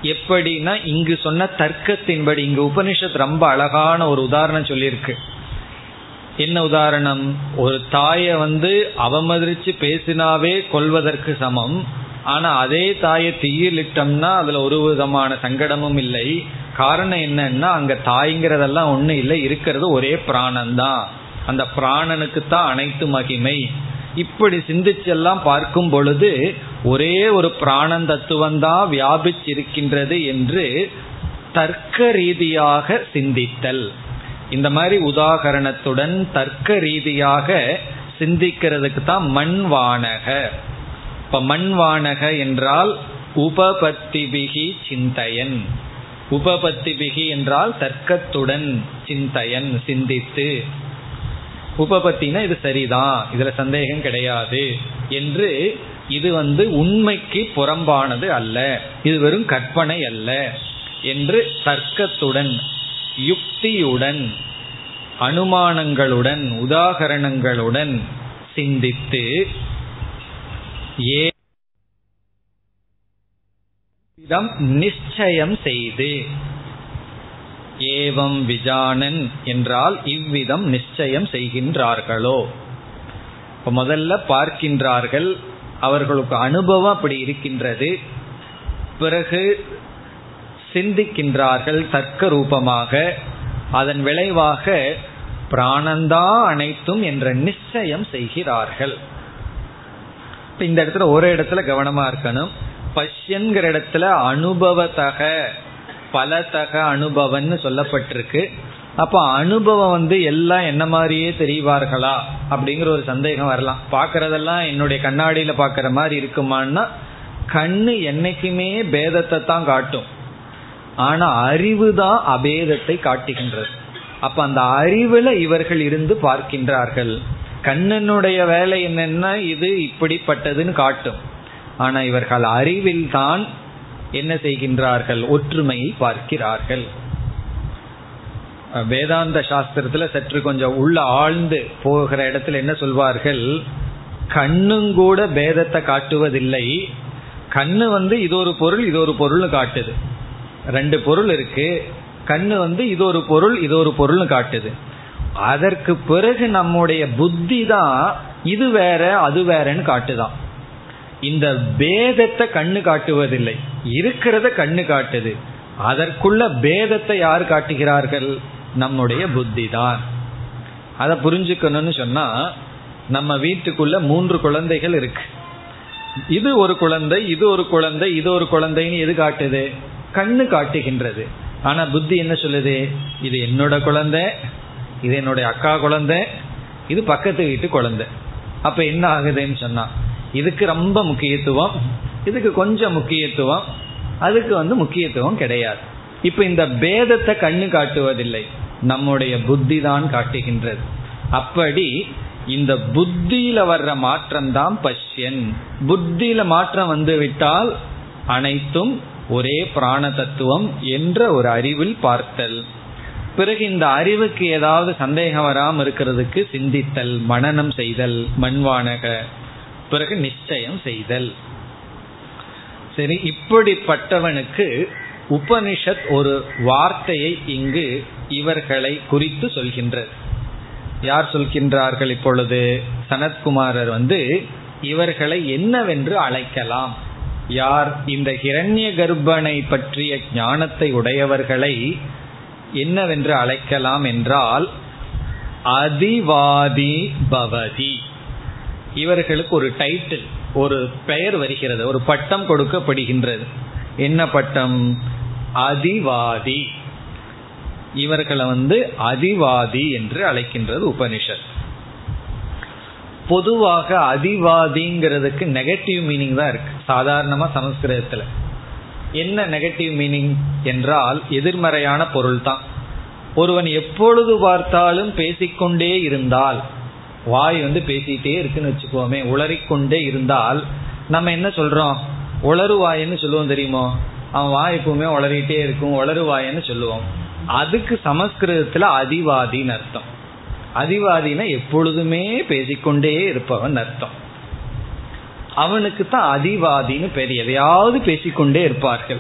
எப்படின்னா இங்கு சொன்ன தர்க்கத்தின்படி இங்கு உபனிஷத் ரொம்ப அழகான ஒரு உதாரணம் சொல்லியிருக்கு. என்ன உதாரணம் ஒரு தாயை வந்து அவமதிச்சு பேசினாவே கொள்வதற்கு சமம். ஆனா அதே தாயை தீயிலிட்டோம்னா அதுல ஒரு விதமான சங்கடமும் இல்லை. காரணம் என்னன்னா அங்க தாய்ங்கிறதெல்லாம் ஒண்ணு இல்லை இருக்கிறது ஒரே பிராணந்தான் அந்த பிராணனுக்கு தான் அனைத்து மகிமை. இப்படி சிந்திச்செல்லாம் பார்க்கும் பொழுது ஒரே ஒரு பிராணன் தத்துவம் தான் வியாபிச்சிருக்கின்றது என்று தர்க்க ரீதியாக சிந்தித்தல். இந்த மாதிரி உதாகரணத்துடன் தர்க்க ரீதியாக சிந்திக்கிறதுக்கு தான் மண்வானக. இப்ப மண்வானக என்றால் உபபத்திபிகி சிந்தையன். உபபத்திபிகி என்றால் தர்க்கத்துடன் சிந்தையன் சிந்தித்து. உபபத்தினா இது சரிதான் இதுல சந்தேகம் கிடையாது என்று இது வந்து உண்மைக்கு புறம்பானது அல்ல இது வெறும் கற்பனை அல்ல என்று தர்க்கத்துடன் யுக்தியுடன் அனுமானங்களுடன் உதாகரணங்களுடன் சிந்தித்து ஏதம் நிச்சயம் செய்து. ஏவம் விஜானன் என்றால் இவ்விதம் நிச்சயம் செய்கின்றார்களோ? இப்ப முதல்ல பார்க்கின்றார்கள் அவர்களுக்கு அனுபவம் அப்படி இருக்கின்றது. பிறகு சிந்திக்கின்றார்கள் தர்க்க ரூபமாக அதன் விளைவாக பிராணந்தா அனைத்தும் என்ற நிச்சயம் செய்கிறார்கள். இந்த இடத்துல ஒரு இடத்துல கவனமா இருக்கணும். பஷ்யன்கிற இடத்துல அனுபவத்தக பலதக அனுபவம்னு சொல்லப்பட்டிருக்கு. அப்ப அனுபவம் வந்து எல்லாம் என்ன மாதிரியே தெரிவார்களா அப்படிங்கிற ஒரு சந்தேகம் வரலாம். பாக்குறதெல்லாம் என்னுடைய கண்ணாடியில பாக்குற மாதிரி இருக்குமான்னா கண்ணு என்னைக்குமே பேதத்தை தான் காட்டும். ஆனா அறிவு தான் அபேதத்தை காட்டுகின்றது. அப்ப அந்த அறிவுல இவர்கள் இருந்து பார்க்கின்றார்கள். கண்ணனுடைய வேலை என்னன்னா? இது இப்படிப்பட்டதுன்னு காட்டும். ஆனா இவர்கள் அறிவில் தான் என்ன செய்கின்றார்கள்? ஒற்றுமையை பார்க்கிறார்கள். வேதாந்த சாஸ்திரத்துல சற்று கொஞ்சம் உள்ள ஆழ்ந்து போகிற இடத்துல என்ன சொல்வார்கள்? கண்ணும் கூட பேதத்தை காட்டுவதில்லை. கண்ணு வந்து இது ஒரு பொருள் இது ஒரு பொருள் காட்டுது. ரெண்டு பொருள் இருக்கு. கண்ணு வந்து இது ஒரு பொருள் இது ஒரு பொருள்னு காட்டுது. அதற்கு பிறகு நம்முடைய புத்தி தான் இது வேற அது வேறன்னு காட்டுதான். இந்த பேதத்தை கண்ணு காட்டுவதில்லை. இருக்கிறத கண்ணு காட்டுது. அதற்குள்ள பேதத்தை யார் காட்டுகிறார்கள்? நம்முடைய புத்தி தான். அதை புரிஞ்சுக்கணும்னு சொன்னா நம்ம வீட்டுக்குள்ள மூன்று குழந்தைகள் இருக்கு. இது ஒரு குழந்தை இது ஒரு குழந்தை இது ஒரு குழந்தைன்னு எது காட்டுது? கண்ணு காட்டுகின்றது. ஆனா புத்தி என்ன சொல்லுது? இது என்னோட குழந்தை இது என்னுடைய அக்கா குழந்தை இது பக்கத்து வீட்டு குழந்தை. அப்ப என்ன ஆகுதுன்னு சொன்னா இதுக்கு ரொம்ப முக்கியத்துவம் இதுக்கு கொஞ்சம் முக்கியத்துவம் அதுக்கு வந்து முக்கியத்துவம் கிடையாது. இப்ப இந்த பேதத்தை கண்ணு காட்டுவதில்லை. நம்முடைய புத்தி தான் காட்டுகின்றது. அப்படி இந்த புத்தியில வர்ற மாற்றம் தான் பஷ்யன். புத்தியில மாற்றம் வந்து விட்டால் அனைத்தும் ஒரே பிராண தத்துவம் என்ற ஒரு அறிவில் பார்த்தல். பிறகு இந்த அறிவுக்கு ஏதாவது சந்தேகம் வராமல் இருக்கிறதுக்கு சிந்தித்தல் மனநம் செய்தல் மண்வானக. பிறகு நிச்சயம் செய்தல். சரி இப்படிப்பட்டவனுக்கு உபனிஷத் ஒரு வார்த்தையை இங்கு இவர்களை குறித்து சொல்கின்றது. யார் சொல்கின்றார்கள் இப்பொழுது? சனத்குமாரர் வந்து இவர்களை என்னவென்று அழைக்கலாம். யார் இந்த ஹிரண்ய கர்ப்பனை பற்றிய ஞானத்தை உடையவர்களை என்னவென்று அழைக்கலாம் என்றால் அதிவாதி பவதி. இவர்களுக்கு ஒரு டைட்டில் ஒரு பெயர் வருகிறது ஒரு பட்டம் கொடுக்கப்படுகின்றது. என்ன பட்டம்? அதிவாதி. இவர்களை வந்து அதிவாதி என்று அழைக்கின்றது உபனிஷத். பொதுவாக அதிவாதிங்கிறதுக்கு நெகட்டிவ் மீனிங் தான் இருக்கு. சாதாரணமாக சமஸ்கிருதத்தில். என்ன நெகட்டிவ் மீனிங் என்றால் எதிர்மறையான பொருள் தான் ஒருவன் எப்பொழுது பார்த்தாலும் பேசிக்கொண்டே இருந்தால் வாய் வந்து பேசிட்டே இருக்குன்னு வச்சுக்கோமே உளறிக்கொண்டே இருந்தால் நம்ம என்ன சொல்றோம்? உளறுவாயின்னு சொல்லுவோம் தெரியுமோ? அவன் வாய் எப்பவுமே உளறிட்டே இருக்கும் உளறுவாயன்னு சொல்லுவோம். அதுக்கு சமஸ்கிருதத்துல அதிவாதின்னு அர்த்தம். அதிவாதினா எப்பொழுதுமே பேசிக்கொண்டே இருப்பவன் அர்த்தம். அவனுக்கு தான் அதிவாதின்னு பேர். எதையாவது பேசிக்கொண்டே இருப்பார்கள்.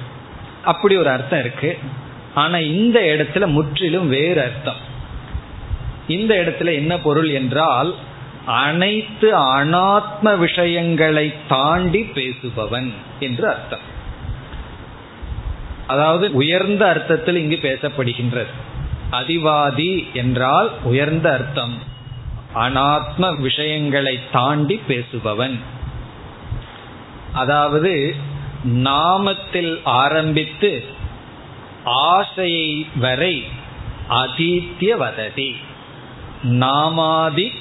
அப்படி ஒரு அர்த்தம் இருக்கு. ஆனா இந்த இடத்துல முற்றிலும் வேறு அர்த்தம். இந்த இடத்துல என்ன பொருள் என்றால் அனைத்து அனாத்ம விஷயங்களை தாண்டி பேசுபவன் என்று அர்த்தம். அதாவது உயர்ந்த அர்த்தத்தில் இங்கு பேசப்படுகின்றது. அதிவாதி என்றால் உயர்ந்த அர்த்தம். அனாத்ம விஷயங்களை தாண்டி பேசுபவன். அதாவது நாமத்தில் ஆரம்பித்து ஆசையை வரை அதீத்திய வததி நாமாதி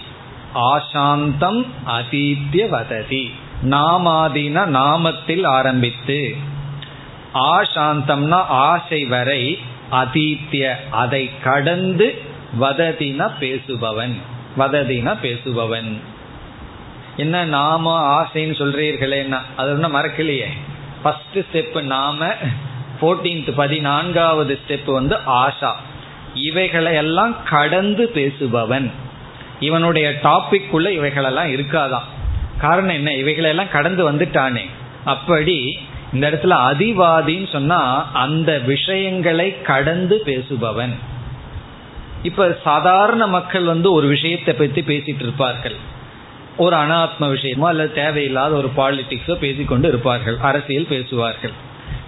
ஆசாந்தம் அதீத்திய வததி நாமாதின நாமத்தில் ஆரம்பித்து ஆசாந்தம்னா ஆசை வரை அதீத்திய அதை கடந்து வததின பேசுபவன் வததின பேசுபவன். என்ன நாம ஆசைன்னு சொல்றீர்களேன்னா அது ஒன்றும் மறக்கலையே. ஃபர்ஸ்ட் ஸ்டெப் நாம ஃபோர்டீன்த் பதினான்காவது ஸ்டெப் வந்து ஆஷா. இவைகளை எல்லாம் கடந்து பேசுபவன். இவனுடைய டாபிக் உள்ள இவைகளெல்லாம் இருக்காதான் காரணம் என்ன? இவைகளெல்லாம் கடந்து வந்துட்டானே. அப்படி இந்த இடத்துல அதிவாதின்னு சொன்னா அந்த விஷயங்களை கடந்து பேசுபவன். இப்ப சாதாரண மக்கள் வந்து ஒரு விஷயத்தை பத்தி பேசிட்டு இருப்பார்கள். ஒரு அனாத்ம விஷயமோ அல்லது தேவையில்லாத ஒரு பாலிடிக்ஸோ பேசிக்கொண்டு இருப்பார்கள். அரசியல் பேசுவார்கள்.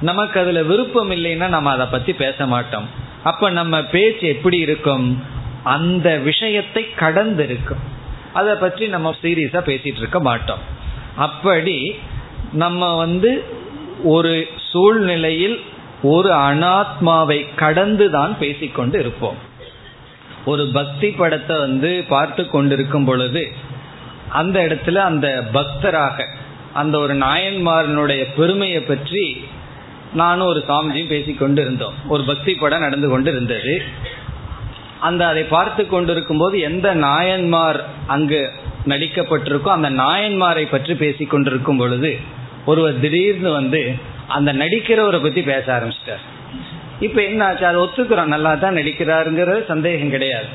நமக்கு அதுல விருப்பம் இல்லைன்னா நம்ம அதை பத்தி பேச மாட்டோம். அப்ப நம்ம பேச்சு எப்படி இருக்கும்? அந்த விஷயத்தை கடந்து இருக்கும். அதை பற்றி நம்ம சீரியஸா பேசிட்டு இருக்க மாட்டோம். அப்படி நம்ம வந்து ஒரு சூழ்நிலையில் ஒரு அனாத்மாவை கடந்து தான் பேசிக்கொண்டு இருப்போம். ஒரு பக்தி படத்தை வந்து பார்த்து கொண்டிருக்கும் பொழுது அந்த இடத்துல அந்த பக்தராக அந்த ஒரு நாயன்மாரனுடைய பெருமையை பற்றி நானும் ஒரு சாமிஜியும் பேசிக்கொண்டு இருந்தோம். ஒரு பக்தி படம் நடந்து கொண்டு இருந்தது அந்த அதை பார்த்து கொண்டிருக்கும் போது எந்த நாயன்மார் அங்கு நடிக்கப்பட்டிருக்கோ அந்த நாயன்மாரை பற்றி பேசிக்கொண்டிருக்கும் பொழுது ஒருவர் திடீர்னு வந்து அந்த நடிக்கிறவரை பத்தி பேச ஆரம்பிச்சிட்டார். இப்ப என்ன ஆச்சு? அதை ஒத்துக்கிறோம். நல்லா தான் நடிக்கிறாருங்கிறது சந்தேகம் கிடையாது.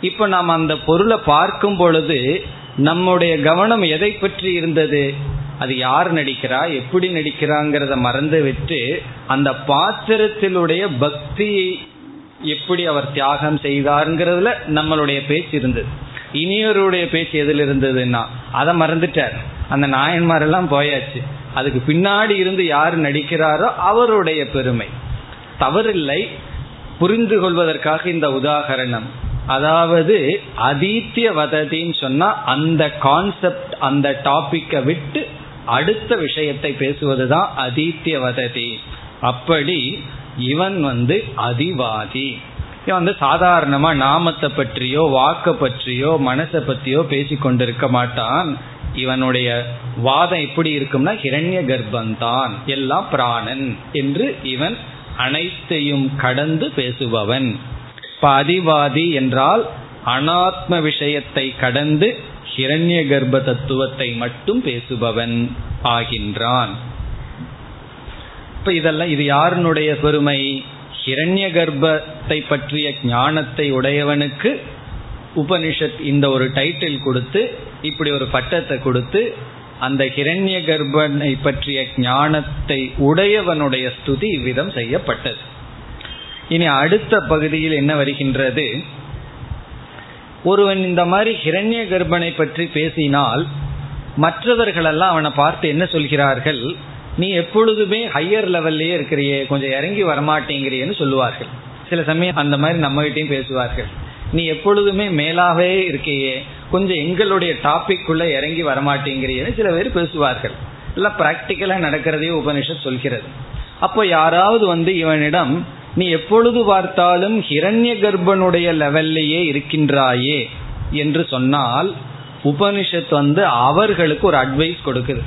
இப்ப நாம் அந்த பொருளை பார்க்கும் பொழுது நம்முடைய கவனம் எதை பற்றி இருந்தது? அது யார் நடிக்கிறா? எப்படி நடிக்கிறாங்கிறத மறந்து விட்டு அந்த பாத்திரத்திலுடைய பக்தியை எப்படி அவர் தியாகம் செய்தாருங்கிறதுல நம்மளுடைய பேச்சு இருந்தது. இனியவருடைய பேச்சு எதில் இருந்ததுன்னா அதை மறந்துட்டார். அந்த நாயன்மாரெல்லாம் போயாச்சு. அதுக்கு பின்னாடி இருந்து யார் நடிக்கிறாரோ அவருடைய பெருமை. தவறில்லை. புரிந்து கொள்வதற்காக இந்த உதாகரணம். அதாவது அதீத்திய வததின்னு சொன்னா அந்த கான்செப்ட் அந்த டாபிக்கை விட்டு அடுத்த விஷயத்தை பேசுவதுதான் அதீத்திய வததி அப்படி இவன் வந்து அதிவாதி. இவன் வந்து சாதாரணமா நாமத்தை பற்றியோ வாக்க பற்றியோ மனசை பற்றியோ பேசி கொண்டிருக்க மாட்டான். இவனுடைய வாதம் எப்படி இருக்கும்னா ஹிரண்ய கர்ப்பந்தான். எல்லாம் பிராணன் என்று இவன் அனைத்தையும் கடந்து பேசுபவன். இப்ப அதிவாதி என்றால் அனாத்ம விஷயத்தை கடந்து ஹிரண்ய கர்ப்ப தத்துவத்தை மட்டும் பேசுபவன் ஆகின்றான். இப்ப இதெல்லாம் இது யாருனுடைய பெருமை? ஹிரண்ய கர்ப்பத்தை பற்றிய ஞானத்தை உடையவனுக்கு உபனிஷத் இந்த ஒரு டைட்டில் கொடுத்து இப்படி ஒரு பட்டத்தை கொடுத்து அந்த ஹிரண்ய கர்ப்பனை பற்றிய ஞானத்தை உடையவனுடைய ஸ்துதி இவ்விதம் செய்யப்பட்டது. இனி அடுத்த பகுதியில் என்ன வருகின்றது? ஒருவன் இந்த மாதிரி ஹிரண்ய கர்ப்பனை பற்றி பேசினால் மற்றவர்களெல்லாம் அவனை பார்த்து என்ன சொல்கிறார்கள்? நீ எப்பொழுதுமே ஹையர் லெவல்லையே இருக்கிறியே கொஞ்சம் இறங்கி வரமாட்டேங்கிறியன்னு சொல்லுவார்கள். சில சமயம் அந்த மாதிரி நம்மகிட்டையும் பேசுவார்கள். நீ எப்பொழுதுமே மேலாகவே இருக்கையே கொஞ்சம் எங்களுடைய டாபிக் உள்ள இறங்கி வரமாட்டேங்கிறீங்கன்னு சில பேர் பேசுவார்கள். இல்ல பிராக்டிக்கலா நடக்கிறதையே உபனிஷத் சொல்கிறது. அப்போ யாராவது வந்து இவனிடம் நீ எப்பொழுது பார்த்தாலும் ஹிரண்ய கர்ப்பனுடைய லெவல்லையே இருக்கின்றாயே என்று சொன்னால் உபனிஷத் வந்து அவர்களுக்கு ஒரு அட்வைஸ் கொடுக்குது.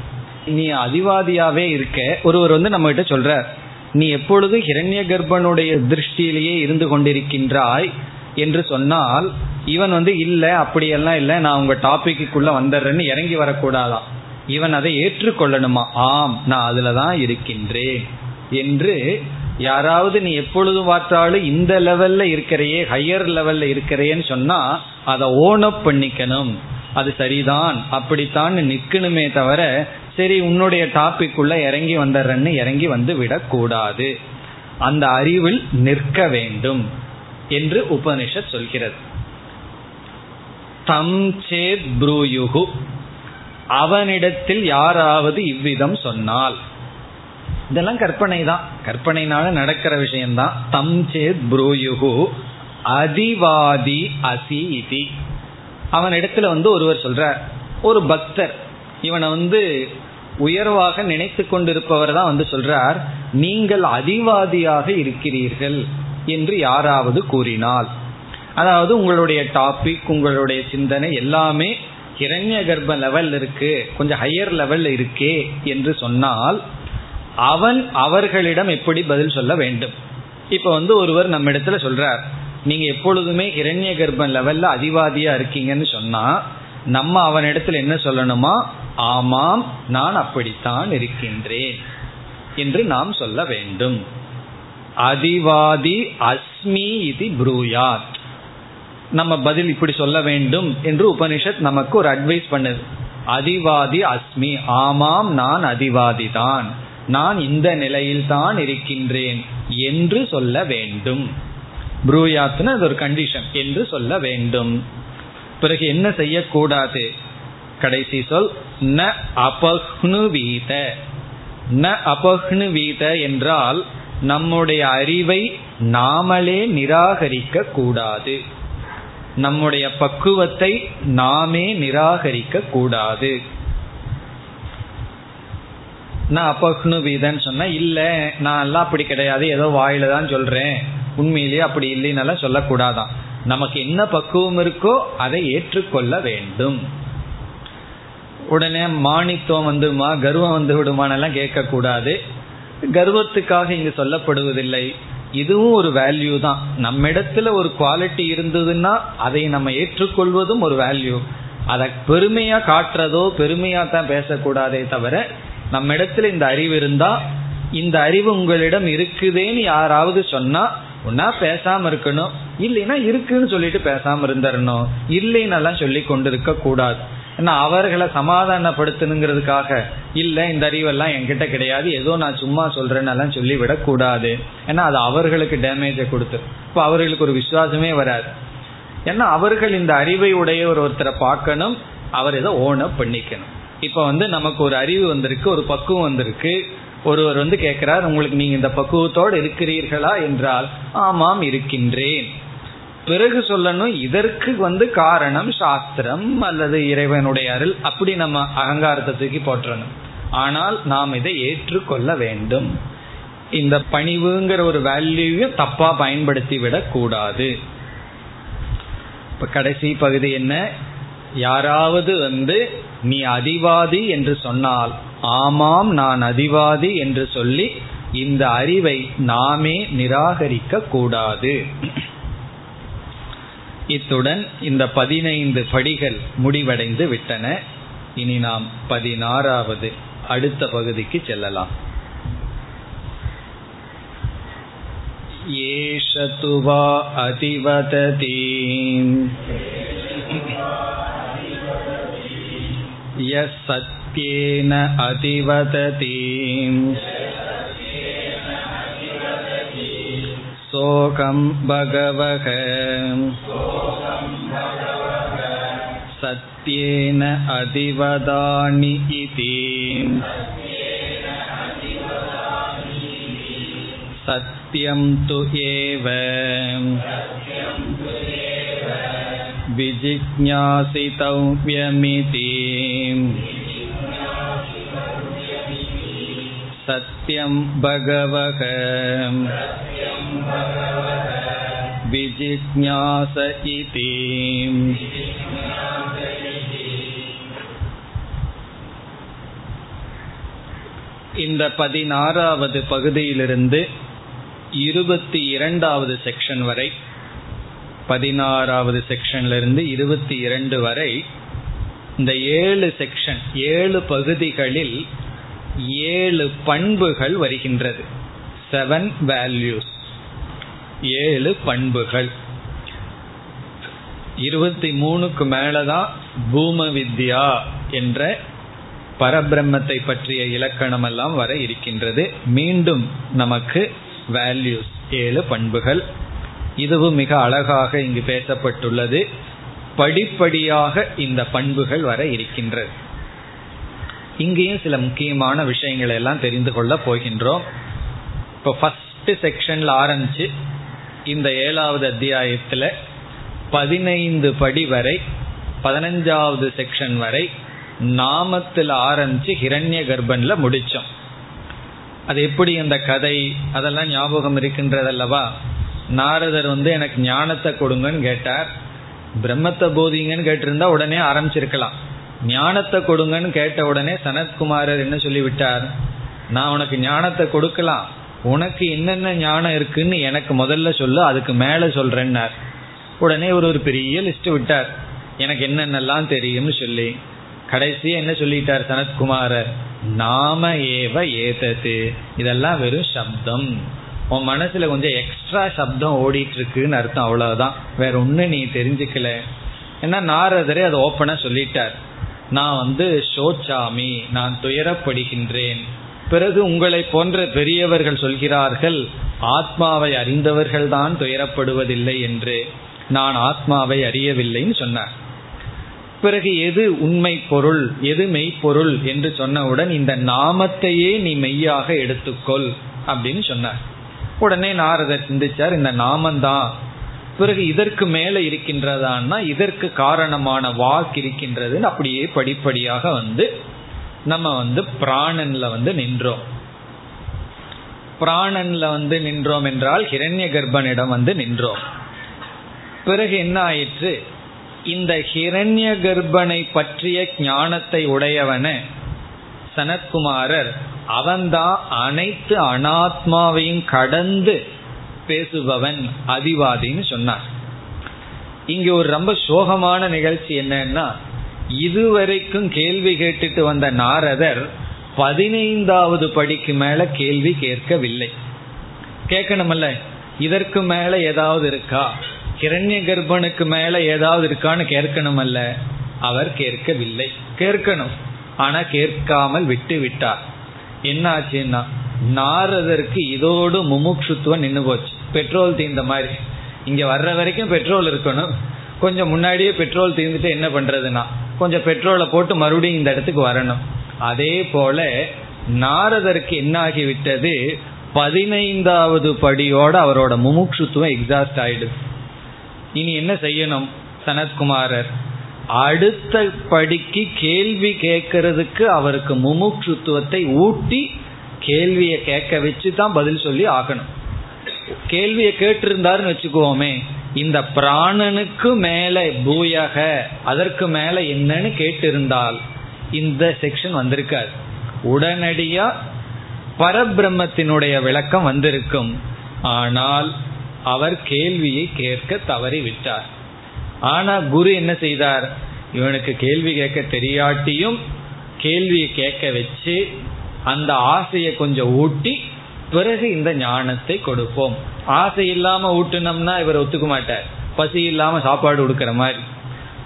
நீ அதிவாதியாவே இருக்க ஒருவர் வந்து நம்ம கிட்ட சொல்ற நீ எப்பொழுது ஹிரண்ய கர்ப்பனுடைய திருஷ்டியிலேயே இருந்து கொண்டிருக்கின்றாய்? என்று சொன்னால் இவன் வந்து இல்லை அப்படியெல்லாம் இல்லை நான் உங்க டாபிக்குள்ள வந்துடுறேன்னு இறங்கி வரக்கூடாதான். இவன் அதை ஏற்றுக்கொள்ளணுமா? ஆம் நான் அதுல தான் இருக்கின்றேன். என்று யாராவது நீ எப்பொழுது பார்த்தாலும் இந்த லெவல்ல இருக்கிறையே ஹையர் லெவல்ல இருக்கிறேன்னு சொன்னா அதை ஓனப் பண்ணிக்கணும். அது சரிதான் அப்படித்தான் நிற்கணுமே தவிர சரி உன்னுடைய டாபிக் உள்ள இறங்கி வந்துடுறேன்னு இறங்கி வந்து விடக்கூடாது. அந்த அறிவில் நிற்க வேண்டும். என்று உபனிஷத் சொல்கிறது. தம் சேத் ப்ரூயுகு. அவனிடத்தில் யாராவது இவ்விதம் சொன்னால். இதெல்லாம் கற்பனை தான் கற்பனைனால நடக்கிற விஷயம்தான். தம் சேத் ப்ரூயுகு. அதிவாதி அசி இதி. அவன் இடத்துல வந்து ஒருவர் சொல்றார். ஒரு பக்தர். இவனை வந்து உயர்வாக நினைத்து கொண்டிருப்பவர் தான் வந்து சொல்றார். நீங்கள் அதிவாதியாக இருக்கிறீர்கள் என்று யாராவது கூறினால். அதாவது உங்களுடைய டாபிக் உங்களுடைய சிந்தனை எல்லாமே ஹிரண்ய கர்ப்ப லெவல் இருக்கு. கொஞ்சம் ஹையர் லெவல் இருக்கே என்று சொன்னால் அவன் அவர்களிடம் எப்படி பதில் சொல்ல வேண்டும்? இப்ப வந்து ஒருவர் நம்ம இடத்துல சொல்றார் நீங்க எப்பொழுதுமே இரண்ய கர்ப்ப லெவல்ல அதிவாதியா இருக்கீங்கன்னு சொன்னா நம்ம அவன் இடத்துல என்ன சொல்லணுமா? ஆமாம் நான் அப்படித்தான் இருக்கின்றேன். என்று நாம் சொல்ல வேண்டும். அதிவாதி அஸ்மி இது ப்ரூயாத். நம்ம பதில் இப்படி சொல்ல வேண்டும் என்று உபனிஷத் நமக்கு ஒரு அட்வைஸ் பண்ணுது. அதிவாதி அஸ்மி ஆமாம் நான் அதிவாதி தான் நான் இந்த நிலையில் தான் இருக்கின்றேன் என்று சொல்ல வேண்டும். ப்ரூயாத்னு அது ஒரு கண்டிஷன் என்று சொல்ல வேண்டும். பிறகு என்ன செய்யக்கூடாது? கடைசி சொல் ந அபஹ்னு வீத ந அபஹ்னு வீத என்றால் நம்முடைய அறிவை நாமளே நிராகரிக்க கூடாது நம்முடைய பக்குவத்தை நாமே நிராகரிக்க கூடாது. நான் அப்பக்னு வீதன்னு சொன்ன இல்ல நான் எல்லாம் அப்படி கிடையாது. ஏதோ வாயில தான் சொல்றேன். உண்மையிலேயே அப்படி இல்லைன்னால சொல்லக்கூடாதான். நமக்கு என்ன பக்குவம் இருக்கோ அதை ஏற்றுக்கொள்ள வேண்டும். உடனே மாணித்துவம் வந்துடுமா? கர்வம் வந்து விடுமானெல்லாம் கேட்கக்கூடாது. கர்வத்துக்காக இங்கு சொல்லப்படுவதில்லை. இதுவும் ஒரு வேல்யூ தான். நம்ம இடத்துல ஒரு குவாலிட்டி இருந்ததுன்னா அதை நம்ம ஏற்றுக்கொள்வதும் ஒரு வேல்யூ அதை பெருமையா காட்டுறதோ பெருமையா தான் பேசக்கூடாதே தவிர நம்ம இடத்துல இந்த அறிவு இருந்தா இந்த அறிவு உங்களிடம் இருக்குதேன்னு யாராவது சொன்னா ஒன்னா பேசாம இருக்கணும். இல்லைன்னா இருக்குன்னு சொல்லிட்டு பேசாம இருந்துடணும் இல்லைன்னெல்லாம் சொல்லி கொண்டு இருக்க கூடாது. அவர்களை சமாதானப்படுத்தணுங்கிறதுக்காக இல்ல இந்த அறிவெல்லாம் என்கிட்ட கிடையாது. ஏதோ நான் சும்மா சொல்றேன்னு சொல்லிவிடக் கூடாது ஏன்னா அது அவர்களுக்கு டேமேஜை கொடுத்து. இப்போ அவர்களுக்கு ஒரு விசுவாசமே வராது. ஏன்னா அவர்கள் இந்த அறிவை உடைய ஒரு ஒருத்தரை பார்க்கணும் அவர் இதை ஓன பண்ணிக்கணும். இப்ப வந்து நமக்கு ஒரு அறிவு வந்திருக்கு ஒரு பக்குவம் வந்திருக்கு. ஒருவர் வந்து கேட்கிறார் உங்களுக்கு நீங்க இந்த பக்குவத்தோடு இருக்கிறீர்களா? என்றால் ஆமாம் இருக்கின்றேன். பிறகு சொல்லணும் இதற்கு வந்து காரணம் சாஸ்திரம் அல்லது இறைவனுடைய அருள். அப்படி நம்ம அகங்காரத்தை தூக்கி போற்றணும். ஆனால் நாம் இதை ஏற்றுக்கொள்ள வேண்டும். இந்த பணிவுங்கிற ஒரு வேல்யூவையும் தப்பா பயன்படுத்தி விடக் கூடாது. இப்ப கடைசி பகுதி என்ன? யாராவது வந்து நீ அதிவாதி என்று சொன்னால் ஆமாம் நான் அதிவாதி என்று சொல்லி இந்த அறிவை நாமே நிராகரிக்க கூடாது. இத்துடன் இந்த பதினைந்து படிகள் முடிவடைந்து விட்டன இனி நாம் பதினாறாவது அடுத்த பகுதிக்கு செல்லலாம் ஏஷ துவா அதிவததி यत्सत्येन अधिवदति सोऽहं भगवः सत्येन अधिवदानि इति सत्यं तु एव विजिज्ञासितव्यमिति சத்யம் பகவக. விஜிஜாச இதி. இந்த பதினாறாவது பகுதியிலிருந்து இருபத்தி இரண்டாவது செக்ஷன் வரை பதினாறாவது செக்ஷன்லிருந்து இருபத்தி இரண்டு வரை இந்த ஏழு செக்ஷன் ஏழு பகுதிகளில் ஏழு பண்புகள் வருகின்றது. செவன் வேல்யூஸ் ஏழு பண்புகள். இருபத்தி மூணுக்கு மேலதான் பூம வித்யா என்ற பரபிரம்மத்தை பற்றிய இலக்கணம் எல்லாம் வர இருக்கின்றது. மீண்டும் நமக்கு வேல்யூஸ் ஏழு பண்புகள். இதுவும் மிக அழகாக இங்கு பேசப்பட்டுள்ளது. படிப்படியாக இந்த பண்புகள் வர இருக்கின்றது. இங்கேயும் சில முக்கியமான விஷயங்களை எல்லாம் தெரிந்து கொள்ள போகின்றோம். இப்போ ஃபர்ஸ்ட் செக்ஷன்ல ஆரம்பிச்சு இந்த ஏழாவது அத்தியாயத்தில் பதினைந்து படி வரை பதினஞ்சாவது செக்ஷன் வரை நாமத்தில் ஆரம்பிச்சு ஹிரண்ய கர்ப்பன்ல முடிச்சோம். அது எப்படி அந்த கதை அதெல்லாம் ஞாபகம் இருக்கின்றதல்லவா? நாரதர் வந்து எனக்கு ஞானத்தை கொடுங்கன்னு கேட்டார். பிரம்மத்தை போதிங்கன்னு கேட்டிருந்தா உடனே ஆரம்பிச்சிருக்கலாம். ஞானத்தை கொடுங்கன்னு கேட்ட உடனே சனத்குமாரர் என்ன சொல்லிவிட்டார்? நான் உனக்கு ஞானத்தை கொடுக்கலாம். உனக்கு என்னென்ன ஞானம் இருக்குன்னு எனக்கு முதல்ல சொல்லு அதுக்கு மேலே சொல்றேன்னார். உடனே ஒரு ஒரு பெரிய லிஸ்ட் விட்டார். எனக்கு என்னென்னலாம் தெரியும்னு சொல்லி. கடைசியாக என்ன சொல்லிட்டார் சனத்குமாரர்? நாம ஏவ ஏதது. இதெல்லாம் வெறும் சப்தம். உன் மனசுல கொஞ்சம் எக்ஸ்ட்ரா சப்தம் ஓடிட்டு இருக்குன்னு அர்த்தம் அவ்வளவுதான். வேற ஒண்ணு நீ தெரிஞ்சுக்கல. ஏன்னா நாரதரே அதை ஓப்பனா சொல்லிட்டார். நான் வந்து சோச்சாமி நான் துயரப்படுகின்றேன். பிறகு உங்களை போன்ற பெரியவர்கள் சொல்கிறார்கள் ஆத்மாவை அறிந்தவர்கள் தான் துயரப்படுவதில்லை என்று. நான் ஆத்மாவை அறியவில்லைன்னு சொன்னார். பிறகு எது உண்மை பொருள் எது மெய்ப்பொருள் என்று சொன்னவுடன் இந்த நாமத்தையே நீ மெய்யாக எடுத்துக்கொள் அப்படின்னு சொன்னார். உடனே நாரதர் சிந்திச்சார் இந்த நாமந்தான். பிறகு இதற்கு மேல இருக்கின்றதான்னா இதற்கு காரணமான வாக் இருக்கின்றதுன்னு அப்படியே படிப்படியாக வந்து நம்ம வந்து பிராணன்ல வந்து நின்றோம். பிராணன்ல வந்து நின்றோம் என்றால் ஹிரண்ய கர்ப்பனிடம் வந்து நின்றோம். பிறகு என்ன ஆயிற்று? இந்த ஹிரண்ய கர்ப்பனை பற்றிய ஞானத்தை உடையவன சனத்குமாரர் அவன்தான் அனைத்து அனாத்மாவையும் கடந்து பேசுபவன் அதிவாதின்னு சொன்னார். இங்க ஒரு ரொம்ப சோகமான நிகழ்ச்சி என்னன்னா இதுவரைக்கும் கேள்வி கேட்டுட்டு வந்த நாரதர் பதினைந்தாவது படிக்கு மேல கேள்வி கேட்கவில்லை. கேட்கணுமல்ல இதற்கு மேல ஏதாவது இருக்கா? கிரண்ய கர்ப்பனுக்கு மேல ஏதாவது இருக்கான்னு கேட்கணுமல்ல? அவர் கேட்கவில்லை. கேட்கணும். ஆனா கேட்காமல் விட்டு விட்டார். என்ன ஆச்சுன்னா நாரதற்கு இதோடு முமுட்சுத்துவம் நின்று போச்சு. பெட்ரோல் தீர்ந்த மாதிரி. இங்க வர்ற வரைக்கும் பெட்ரோல் இருக்கணும். கொஞ்சம் முன்னாடியே பெட்ரோல் தீர்ந்துட்டு என்ன பண்றதுன்னா கொஞ்சம் பெட்ரோலை போட்டு மறுபடியும் இந்த இடத்துக்கு வரணும். அதே போல நாரதருக்கு என்ன ஆகிவிட்டது? பதினைந்தாவது படியோட அவரோட முமுட்சுத்துவம் எக்ஸாஸ்ட் ஆயிடுது. இனி என்ன செய்யணும்? சனத்குமாரர் அடுத்த படிக்கு கேள்வி கேட்கறதுக்கு அவருக்கு முமுட்சுத்துவத்தை ஊட்டி கேள்வியை கேட்க வச்சு தான் பதில் சொல்லி ஆகணும். கேள்வியை கேட்டிருந்தாருன்னு வச்சுக்குவோமே இந்த பிராணனுக்கு மேல பூயக அதற்கு மேல என்னன்னு கேட்டிருந்தால் இந்த செக்ஷன் வந்திருக்காது. உடனடியா பரபிரம்மத்தினுடைய விளக்கம் வந்திருக்கும். ஆனால் அவர் கேள்வியை கேட்க தவறி விட்டார் ஆனா குரு என்ன செய்தார்? இவனுக்கு கேள்வி கேட்க தெரியாட்டியும் கேள்வியை கேட்க வச்சு அந்த ஆசையை கொஞ்சம் ஊட்டி பிறகு இந்த ஞானத்தை கொடுப்போம். ஆசை இல்லாம ஊட்டினோம்னா இவர் ஒத்துக்க மாட்டார். பசி இல்லாம சாப்பாடு கொடுக்கிற மாதிரி.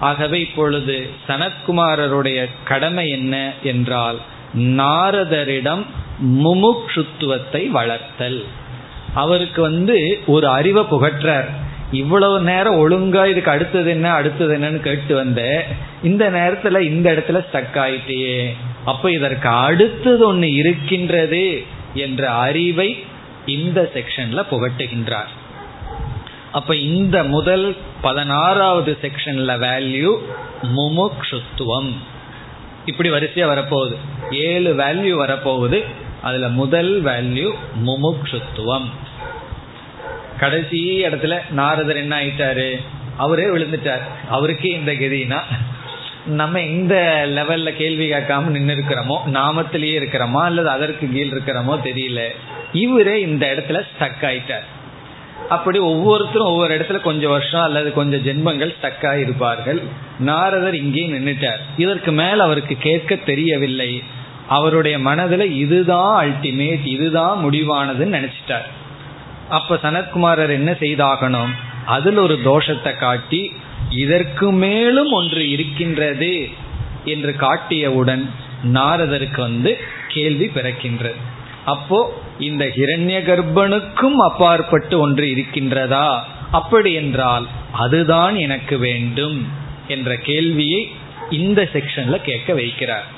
ஆகவே இப்பொழுது சனத்குமாரருடைய கடமை என்ன என்றால் நாரதரிடம் முமுக்ஷுத்துவத்தை வளர்த்தல். அவருக்கு வந்து ஒரு அறிவை புகற்றார். இவ்வளவு நேரம் ஒழுங்கா இதுக்கு அடுத்தது என்ன அடுத்தது என்னன்னு கேட்டு வந்த இந்த நேரத்துல இந்த இடத்துல ஸ்டக் ஆயிட்டே அப்ப இதற்கு அடுத்தது ஒண்ணு இருக்கின்றது. என்ற அறிவை இந்த செக்ஷன்ல புகட்டுகின்றார். அப்ப இந்த முதல் பதினாறாவது செக்ஷன்ல வேல்யூ முமுக்ஷுத்துவம். இப்படி வரிசையா வரப்போகுது. ஏழு வேல்யூ வரப்போகுது. அதுல முதல் வேல்யூ முமுக்ஷுத்துவம். கடைசி இடத்துல நாரதர் என்ன ஆயிட்டாரு? அவரே விழுந்துட்டார். அவருக்கே இந்த கதினா நம்ம இந்த லெவல்ல கேள்வி கேட்காம நின்று இருக்கிறோமோ நாமத்திலேயே இருக்கிறோமா அல்லது அதற்கு கீழ் இருக்கிறோமோ தெரியல. இவரே இந்த இடத்துல ஸ்டக் ஆயிட்டார். அப்படி ஒவ்வொருத்தரும் ஒவ்வொரு இடத்துல கொஞ்சம் வருஷம் அல்லது கொஞ்சம் ஜென்மங்கள் ஸ்டக்கா இருப்பார்கள் நாரதர் இங்கே நின்றுட்டார் இதற்கு மேல் அவருக்கு கேட்க தெரியவில்லை. அவருடைய மனதுல இதுதான் அல்டிமேட் இதுதான் முடிவானதுன்னு நினைச்சிட்டார். அப்ப சனத்குமாரர் என்ன செய்தாகணும்? அதில் ஒரு தோஷத்தை காட்டி இதற்கு மேலும் ஒன்று இருக்கின்றது என்று காட்டியவுடன் நாரதருக்கு வந்து கேள்வி பிறக்கின்றது. அப்போ இந்த ஹிரண்ய கர்ப்பனுக்கும் அப்பாற்பட்டு ஒன்று இருக்கின்றதா? அப்படி என்றால் அதுதான் எனக்கு வேண்டும் என்ற கேள்வியை இந்த செக்ஷன்ல கேட்க வைக்கிறார்.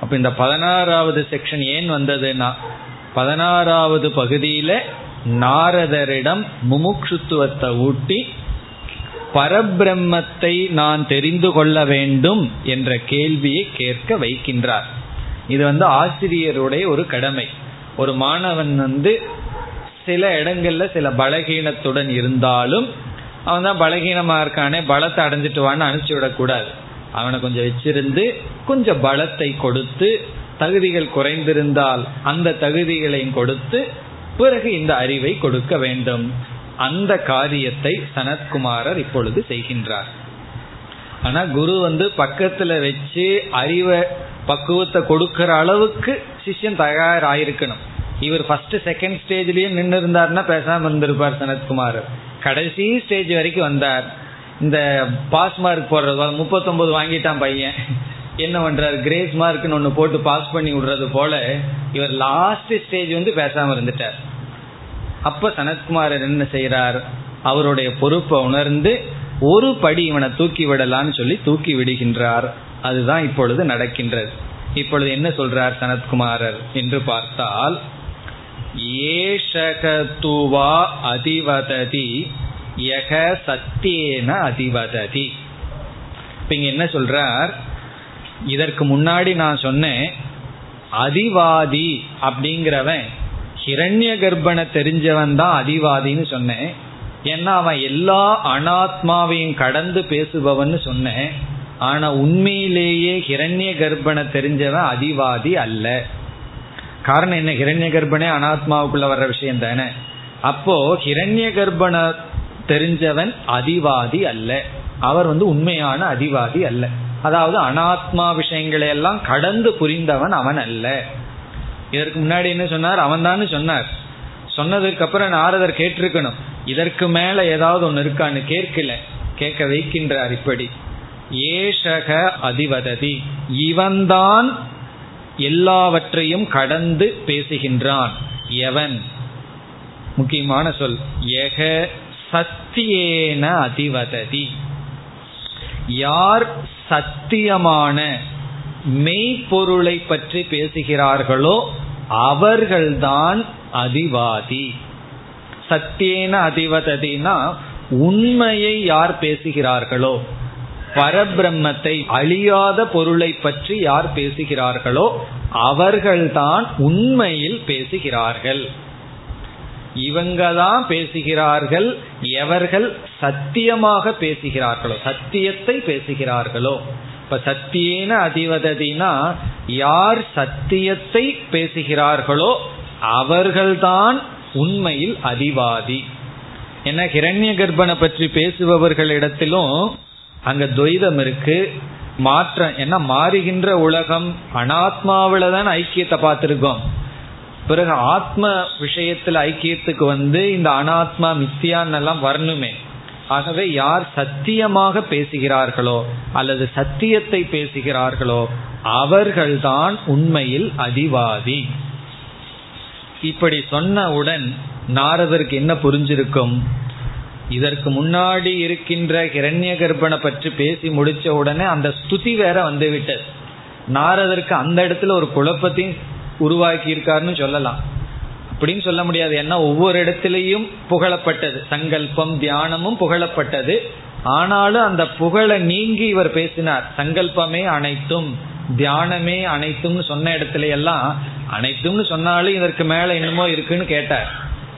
அப்ப இந்த பதினாறாவது செக்ஷன் ஏன் வந்ததுன்னா பதினாறாவது பகுதியில நாரதரிடம் முமுட்சுத்துவத்தை ஊட்டி பரபிரம்மத்தை நான் தெரிந்து கொள்ள வேண்டும் என்ற கேள்வியை கேட்க வைக்கின்றார். இது வந்து ஆசிரியருடைய ஒரு கடமை. ஒரு மாணவன் வந்து சில இடங்கள்ல சில பலகீனத்துடன் இருந்தாலும் அவன் தான் பலகீனமா இருக்கானே பலத்தை அடைஞ்சிட்டு வான்னு அனுப்பிச்சு விடக்கூடாது அவனை கொஞ்சம் வச்சிருந்து கொஞ்சம் பலத்தை கொடுத்து தகுதிகள் குறைந்திருந்தால் அந்த தகுதிகளையும் கொடுத்து பிறகு இந்த அறிவை கொடுக்க வேண்டும். அந்த காரியத்தை சனத்குமாரர் இப்பொழுது செய்கின்றார். ஆனா குரு வந்து பக்கத்துல வச்சு அறிவை பக்குவத்தை கொடுக்கற அளவுக்கு சிஷ்யன் தயாராயிருக்கணும். இவர் ஃபர்ஸ்ட் செகண்ட் ஸ்டேஜ்லயே நின்று இருந்தாருன்னா பேசாம இருந்திருப்பார் சனத்குமார் கடைசி ஸ்டேஜ் வரைக்கும் வந்தார். இந்த பாஸ் மார்க் போடுறது முப்பத்தொன்பது வாங்கிட்டான் பையன். என்ன பண்றாரு? கிரேஸ் மார்க்னு ஒன்று போட்டு பாஸ் பண்ணி விடுறது போல இவர் லாஸ்ட் ஸ்டேஜ் வந்து பேசாம இருந்துட்டார். அப்ப சனத்குமாரர் என்ன செய்யறார் அவருடைய பொறுப்பை உணர்ந்து ஒரு படி இவனை தூக்கி விடலான்னு சொல்லி தூக்கி விடுகின்றார். அதுதான் இப்பொழுது நடக்கின்றது. இப்பொழுது என்ன சொல்றார் சனத்குமாரர் என்று பார்த்தால் ஏஷகத்துவா அதிவததி யக சத்தியேன அதிவததி. இப்ப இங்க என்ன சொல்றார்? இதற்கு முன்னாடி நான் சொன்னேன் அதிவாதி அப்படிங்கிறவன் ஹிரண்ய கர்ப்பனை தெரிஞ்சவன் தான் அதிவாதின்னு சொன்னேன். ஏன்னா அவன் எல்லா அனாத்மாவையும் கடந்து பேசுபவன் சொன்னேன். ஆனா உண்மையிலேயே ஹிரண்ய கர்ப்பனை தெரிஞ்சவன் அதிவாதி அல்ல. காரணம் என்ன? ஹிரண்ய கர்ப்பனே அனாத்மாவுக்குள்ள வர்ற விஷயம் தானே. அப்போ ஹிரண்ய கர்ப்பனை தெரிஞ்சவன் அதிவாதி அல்ல. அவர் வந்து உண்மையான அதிவாதி அல்ல. அதாவது அனாத்மா விஷயங்களை எல்லாம் கடந்து புரிந்தவன் அவன் அல்ல. இதற்கு முன்னாடி என்ன சொன்னார்? அவன் தான் சொன்னார். சொன்னதுக்கு அப்புறம் நாரதர் கேட்டிருக்கணும். இதற்கு மேல ஏதாவது ஒன்று இருக்கான்னு கேட்கல. கேட்க வைக்கின்றார் இப்படி. ஏஷக அதிவததி. இவன்தான் எல்லாவற்றையும் கடந்து பேசுகின்றான். எவன்? முக்கியமான சொல். எக சத்தியேன அதிவததி. யார் சத்தியமான மெய்ப்பொருளை பற்றி பேசுகிறார்களோ அவர்கள்தான் அதிவாதி. சத்தியேன அதிவததினா உண்மையை யார் பேசுகிறார்களோ பரபிரம்மத்தை அழியாத பொருளை பற்றி யார் பேசுகிறார்களோ அவர்கள்தான் உண்மையில் பேசுகிறார்கள். இவங்க தான் பேசுகிறார்கள் எவர்கள் சத்தியமாக பேசுகிறார்களோ சத்தியத்தை பேசுகிறார்களோ இப்ப சத்தியேன அதிவததினா யார் சத்தியத்தை பேசுகிறார்களோ அவர்கள்தான் உண்மையில் அதிவாதி. என்ன கிரண்ய கர்ப்பனை பற்றி பேசுபவர்களிடத்திலும் அங்க துவைதம் இருக்கு. மாற்றம் என்ன மாறுகின்ற உலகம் அனாத்மாவில தான் ஐக்கியத்தை பார்த்துருக்கோம். பிறகு ஆத்ம விஷயத்துல ஐக்கியத்துக்கு வந்து இந்த அனாத்மா மித்தியான் எல்லாம் வரணுமே. ஆகவே யார் சத்தியமாக பேசுகிறார்களோ அல்லது சத்தியத்தை பேசுகிறார்களோ அவர்கள்தான் உண்மையில் அதிவாதி. இப்படி சொன்னவுடன் நாரதருக்கு என்ன புரிஞ்சிருக்கும்? இதற்கு முன்னாடி இருக்கின்ற கிரண்ய கர்ப்பனை பற்றி பேசி முடிச்ச உடனே அந்த ஸ்துதி வேற வந்து விட்டது நாரதருக்கு அந்த இடத்துல ஒரு குழப்பத்தையும் உருவாக்கி இருக்காருன்னு சொல்லலாம். அப்படின்னு சொல்ல முடியாது. ஏன்னா ஒவ்வொரு இடத்திலையும் புகழப்பட்டது. சங்கல்பம் தியானமும் புகழப்பட்டது. ஆனாலும் அந்த புகழை நீங்கி இவர் பேசினார். சங்கல்பமே அனைத்தும் தியானமே அனைத்தும்னு சொன்ன இடத்துல எல்லாம் அனைத்தும்னு சொன்னாலும் இதற்கு மேல என்னமோ இருக்குன்னு கேட்டார்.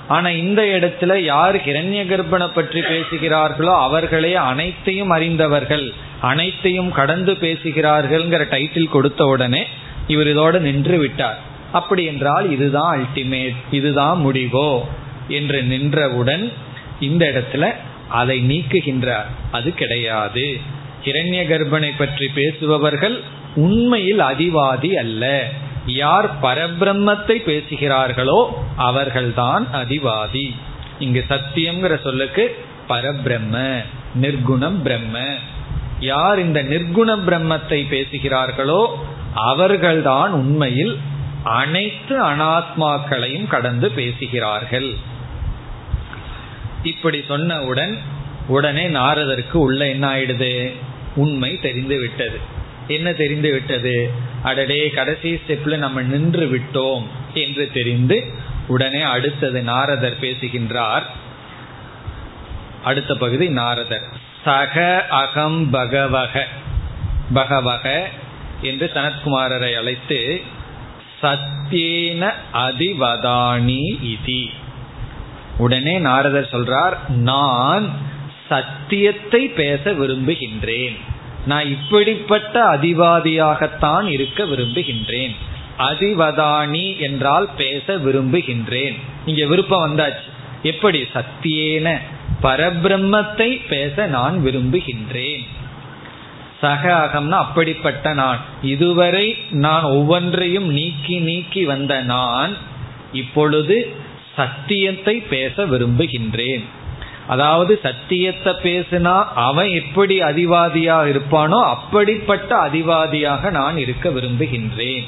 ஆனா இந்த இடத்துல யார் கிரண்ய கர்ப்பனை பற்றி பேசுகிறார்களோ அவர்களே அனைத்தையும் அறிந்தவர்கள் அனைத்தையும் கடந்து பேசுகிறார்கள்ங்கிற டைட்டில் கொடுத்த உடனே இவர் இதோடு நின்று விட்டார். அப்படி என்றால் இதுதான் அல்டிமேட் இதுதான் முடிவோ என்று நின்றவுடன் இந்த இடத்துல அதை நீக்குகின்றார். அது கிடையாது. இரண்ய கர்ப்பனை பற்றி பேசுபவர்கள் உண்மையில் அதிவாதி அல்ல. யார் பரபிரம்மத்தை பேசுகிறார்களோ அவர்கள்தான் அதிவாதி. இங்கு சத்தியம்ங்கிற சொல்லுக்கு பரபிரம்ம நிர்குணம் பிரம்ம. யார் இந்த நிர்குண பிரம்மத்தை பேசுகிறார்களோ அவர்கள்தான் உண்மையில் அனைத்து அனாத்மாக்களையும் கடந்து பேசுகிறார்கள். இப்படி சொன்னவுடன் உடனே நாரதற்கு உள்ள என்ன ஆயிடுது? உண்மை தெரிந்து விட்டது. என்ன தெரிந்து விட்டது? அடடே கடைசி ஸ்டெப்ல நம்ம நின்று விட்டோம் என்று தெரிந்து உடனே அடுத்தது நாரதர் பேசுகின்றார். அடுத்த பகுதி நாரதர். சக அகம் பகவக பகவக என்று சனத்குமாரரை அழைத்து சத்தியேன அதிவதானி இதி. உடனே நாரதர் சொல்றார் நான் சத்தியத்தை பேச விரும்புகின்றேன். நான் இப்படிப்பட்ட அதிவாதியாகத்தான் இருக்க விரும்புகின்றேன். அதிவதானி என்றால் பேச விரும்புகின்றேன். இங்க விருப்பம் வந்தாச்சு. எப்படி? சத்தியேன பரபிரம்மத்தை பேச நான் விரும்புகின்றேன். சக அகம்னா அப்படிப்பட்ட நான். இதுவரை நான் ஒவ்வொன்றையும் நீக்கி நீக்கி வந்த நான் இப்பொழுது சத்தியத்தை பேச விரும்புகின்றேன். அதாவது சத்தியத்தை பேசினா அவன் எப்படி அதிவாதியாக இருப்பானோ அப்படிப்பட்ட அதிவாதியாக நான் இருக்க விரும்புகின்றேன்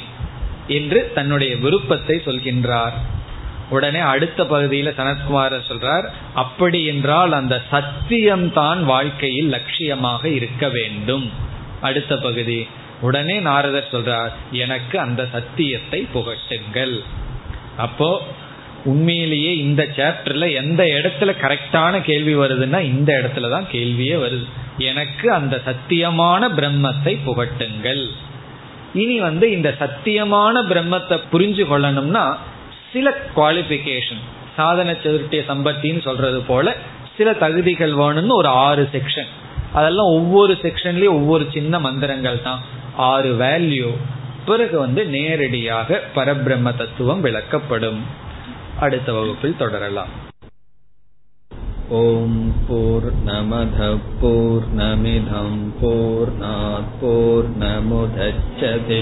என்று தன்னுடைய விருப்பத்தை சொல்கின்றார். உடனே அடுத்த பகுதியில் சனத்குமார சொல்றார் அப்படி என்றால் அந்த சத்தியம்தான் வாழ்க்கையில் லட்சியமாக இருக்க வேண்டும். அடுத்த பகுதி உடனே நாரதர் சொல்றார் எனக்கு அந்த சத்தியத்தை புகட்டுங்கள். அப்போ உண்மையிலேயே இந்த சாப்டர்ல எந்த இடத்துல கரெக்டான கேள்வி வருதுன்னா இந்த இடத்துல தான் கேள்வியே வருது. எனக்கு அந்த சத்தியமான பிரம்மத்தை புகட்டுங்கள். இனி வந்து இந்த சத்தியமான பிரம்மத்தை புரிஞ்சு கொள்ளணும்னா சில குவாலிபிகேஷன் சாதன சதுர்த்திய சம்பத்தின்னு சொல்றது போல சில தகுதிகள் வேணும்னு ஒரு ஆறு செக்ஷன் அதெல்லாம் ஒவ்வொரு செக்ஷன்லயும் ஒவ்வொரு சின்ன மந்திரங்கள் தான் ஆறு வேல்யூ பிறகு வந்து நேரடியாக பரபிரம்ம தத்துவம் விளக்கப்படும் அடுத்த வகுப்பில் தொடரலாம் ॐ पूर्णमधः पूर्णमिधं पूर्णात् पूर्णमुदच्छते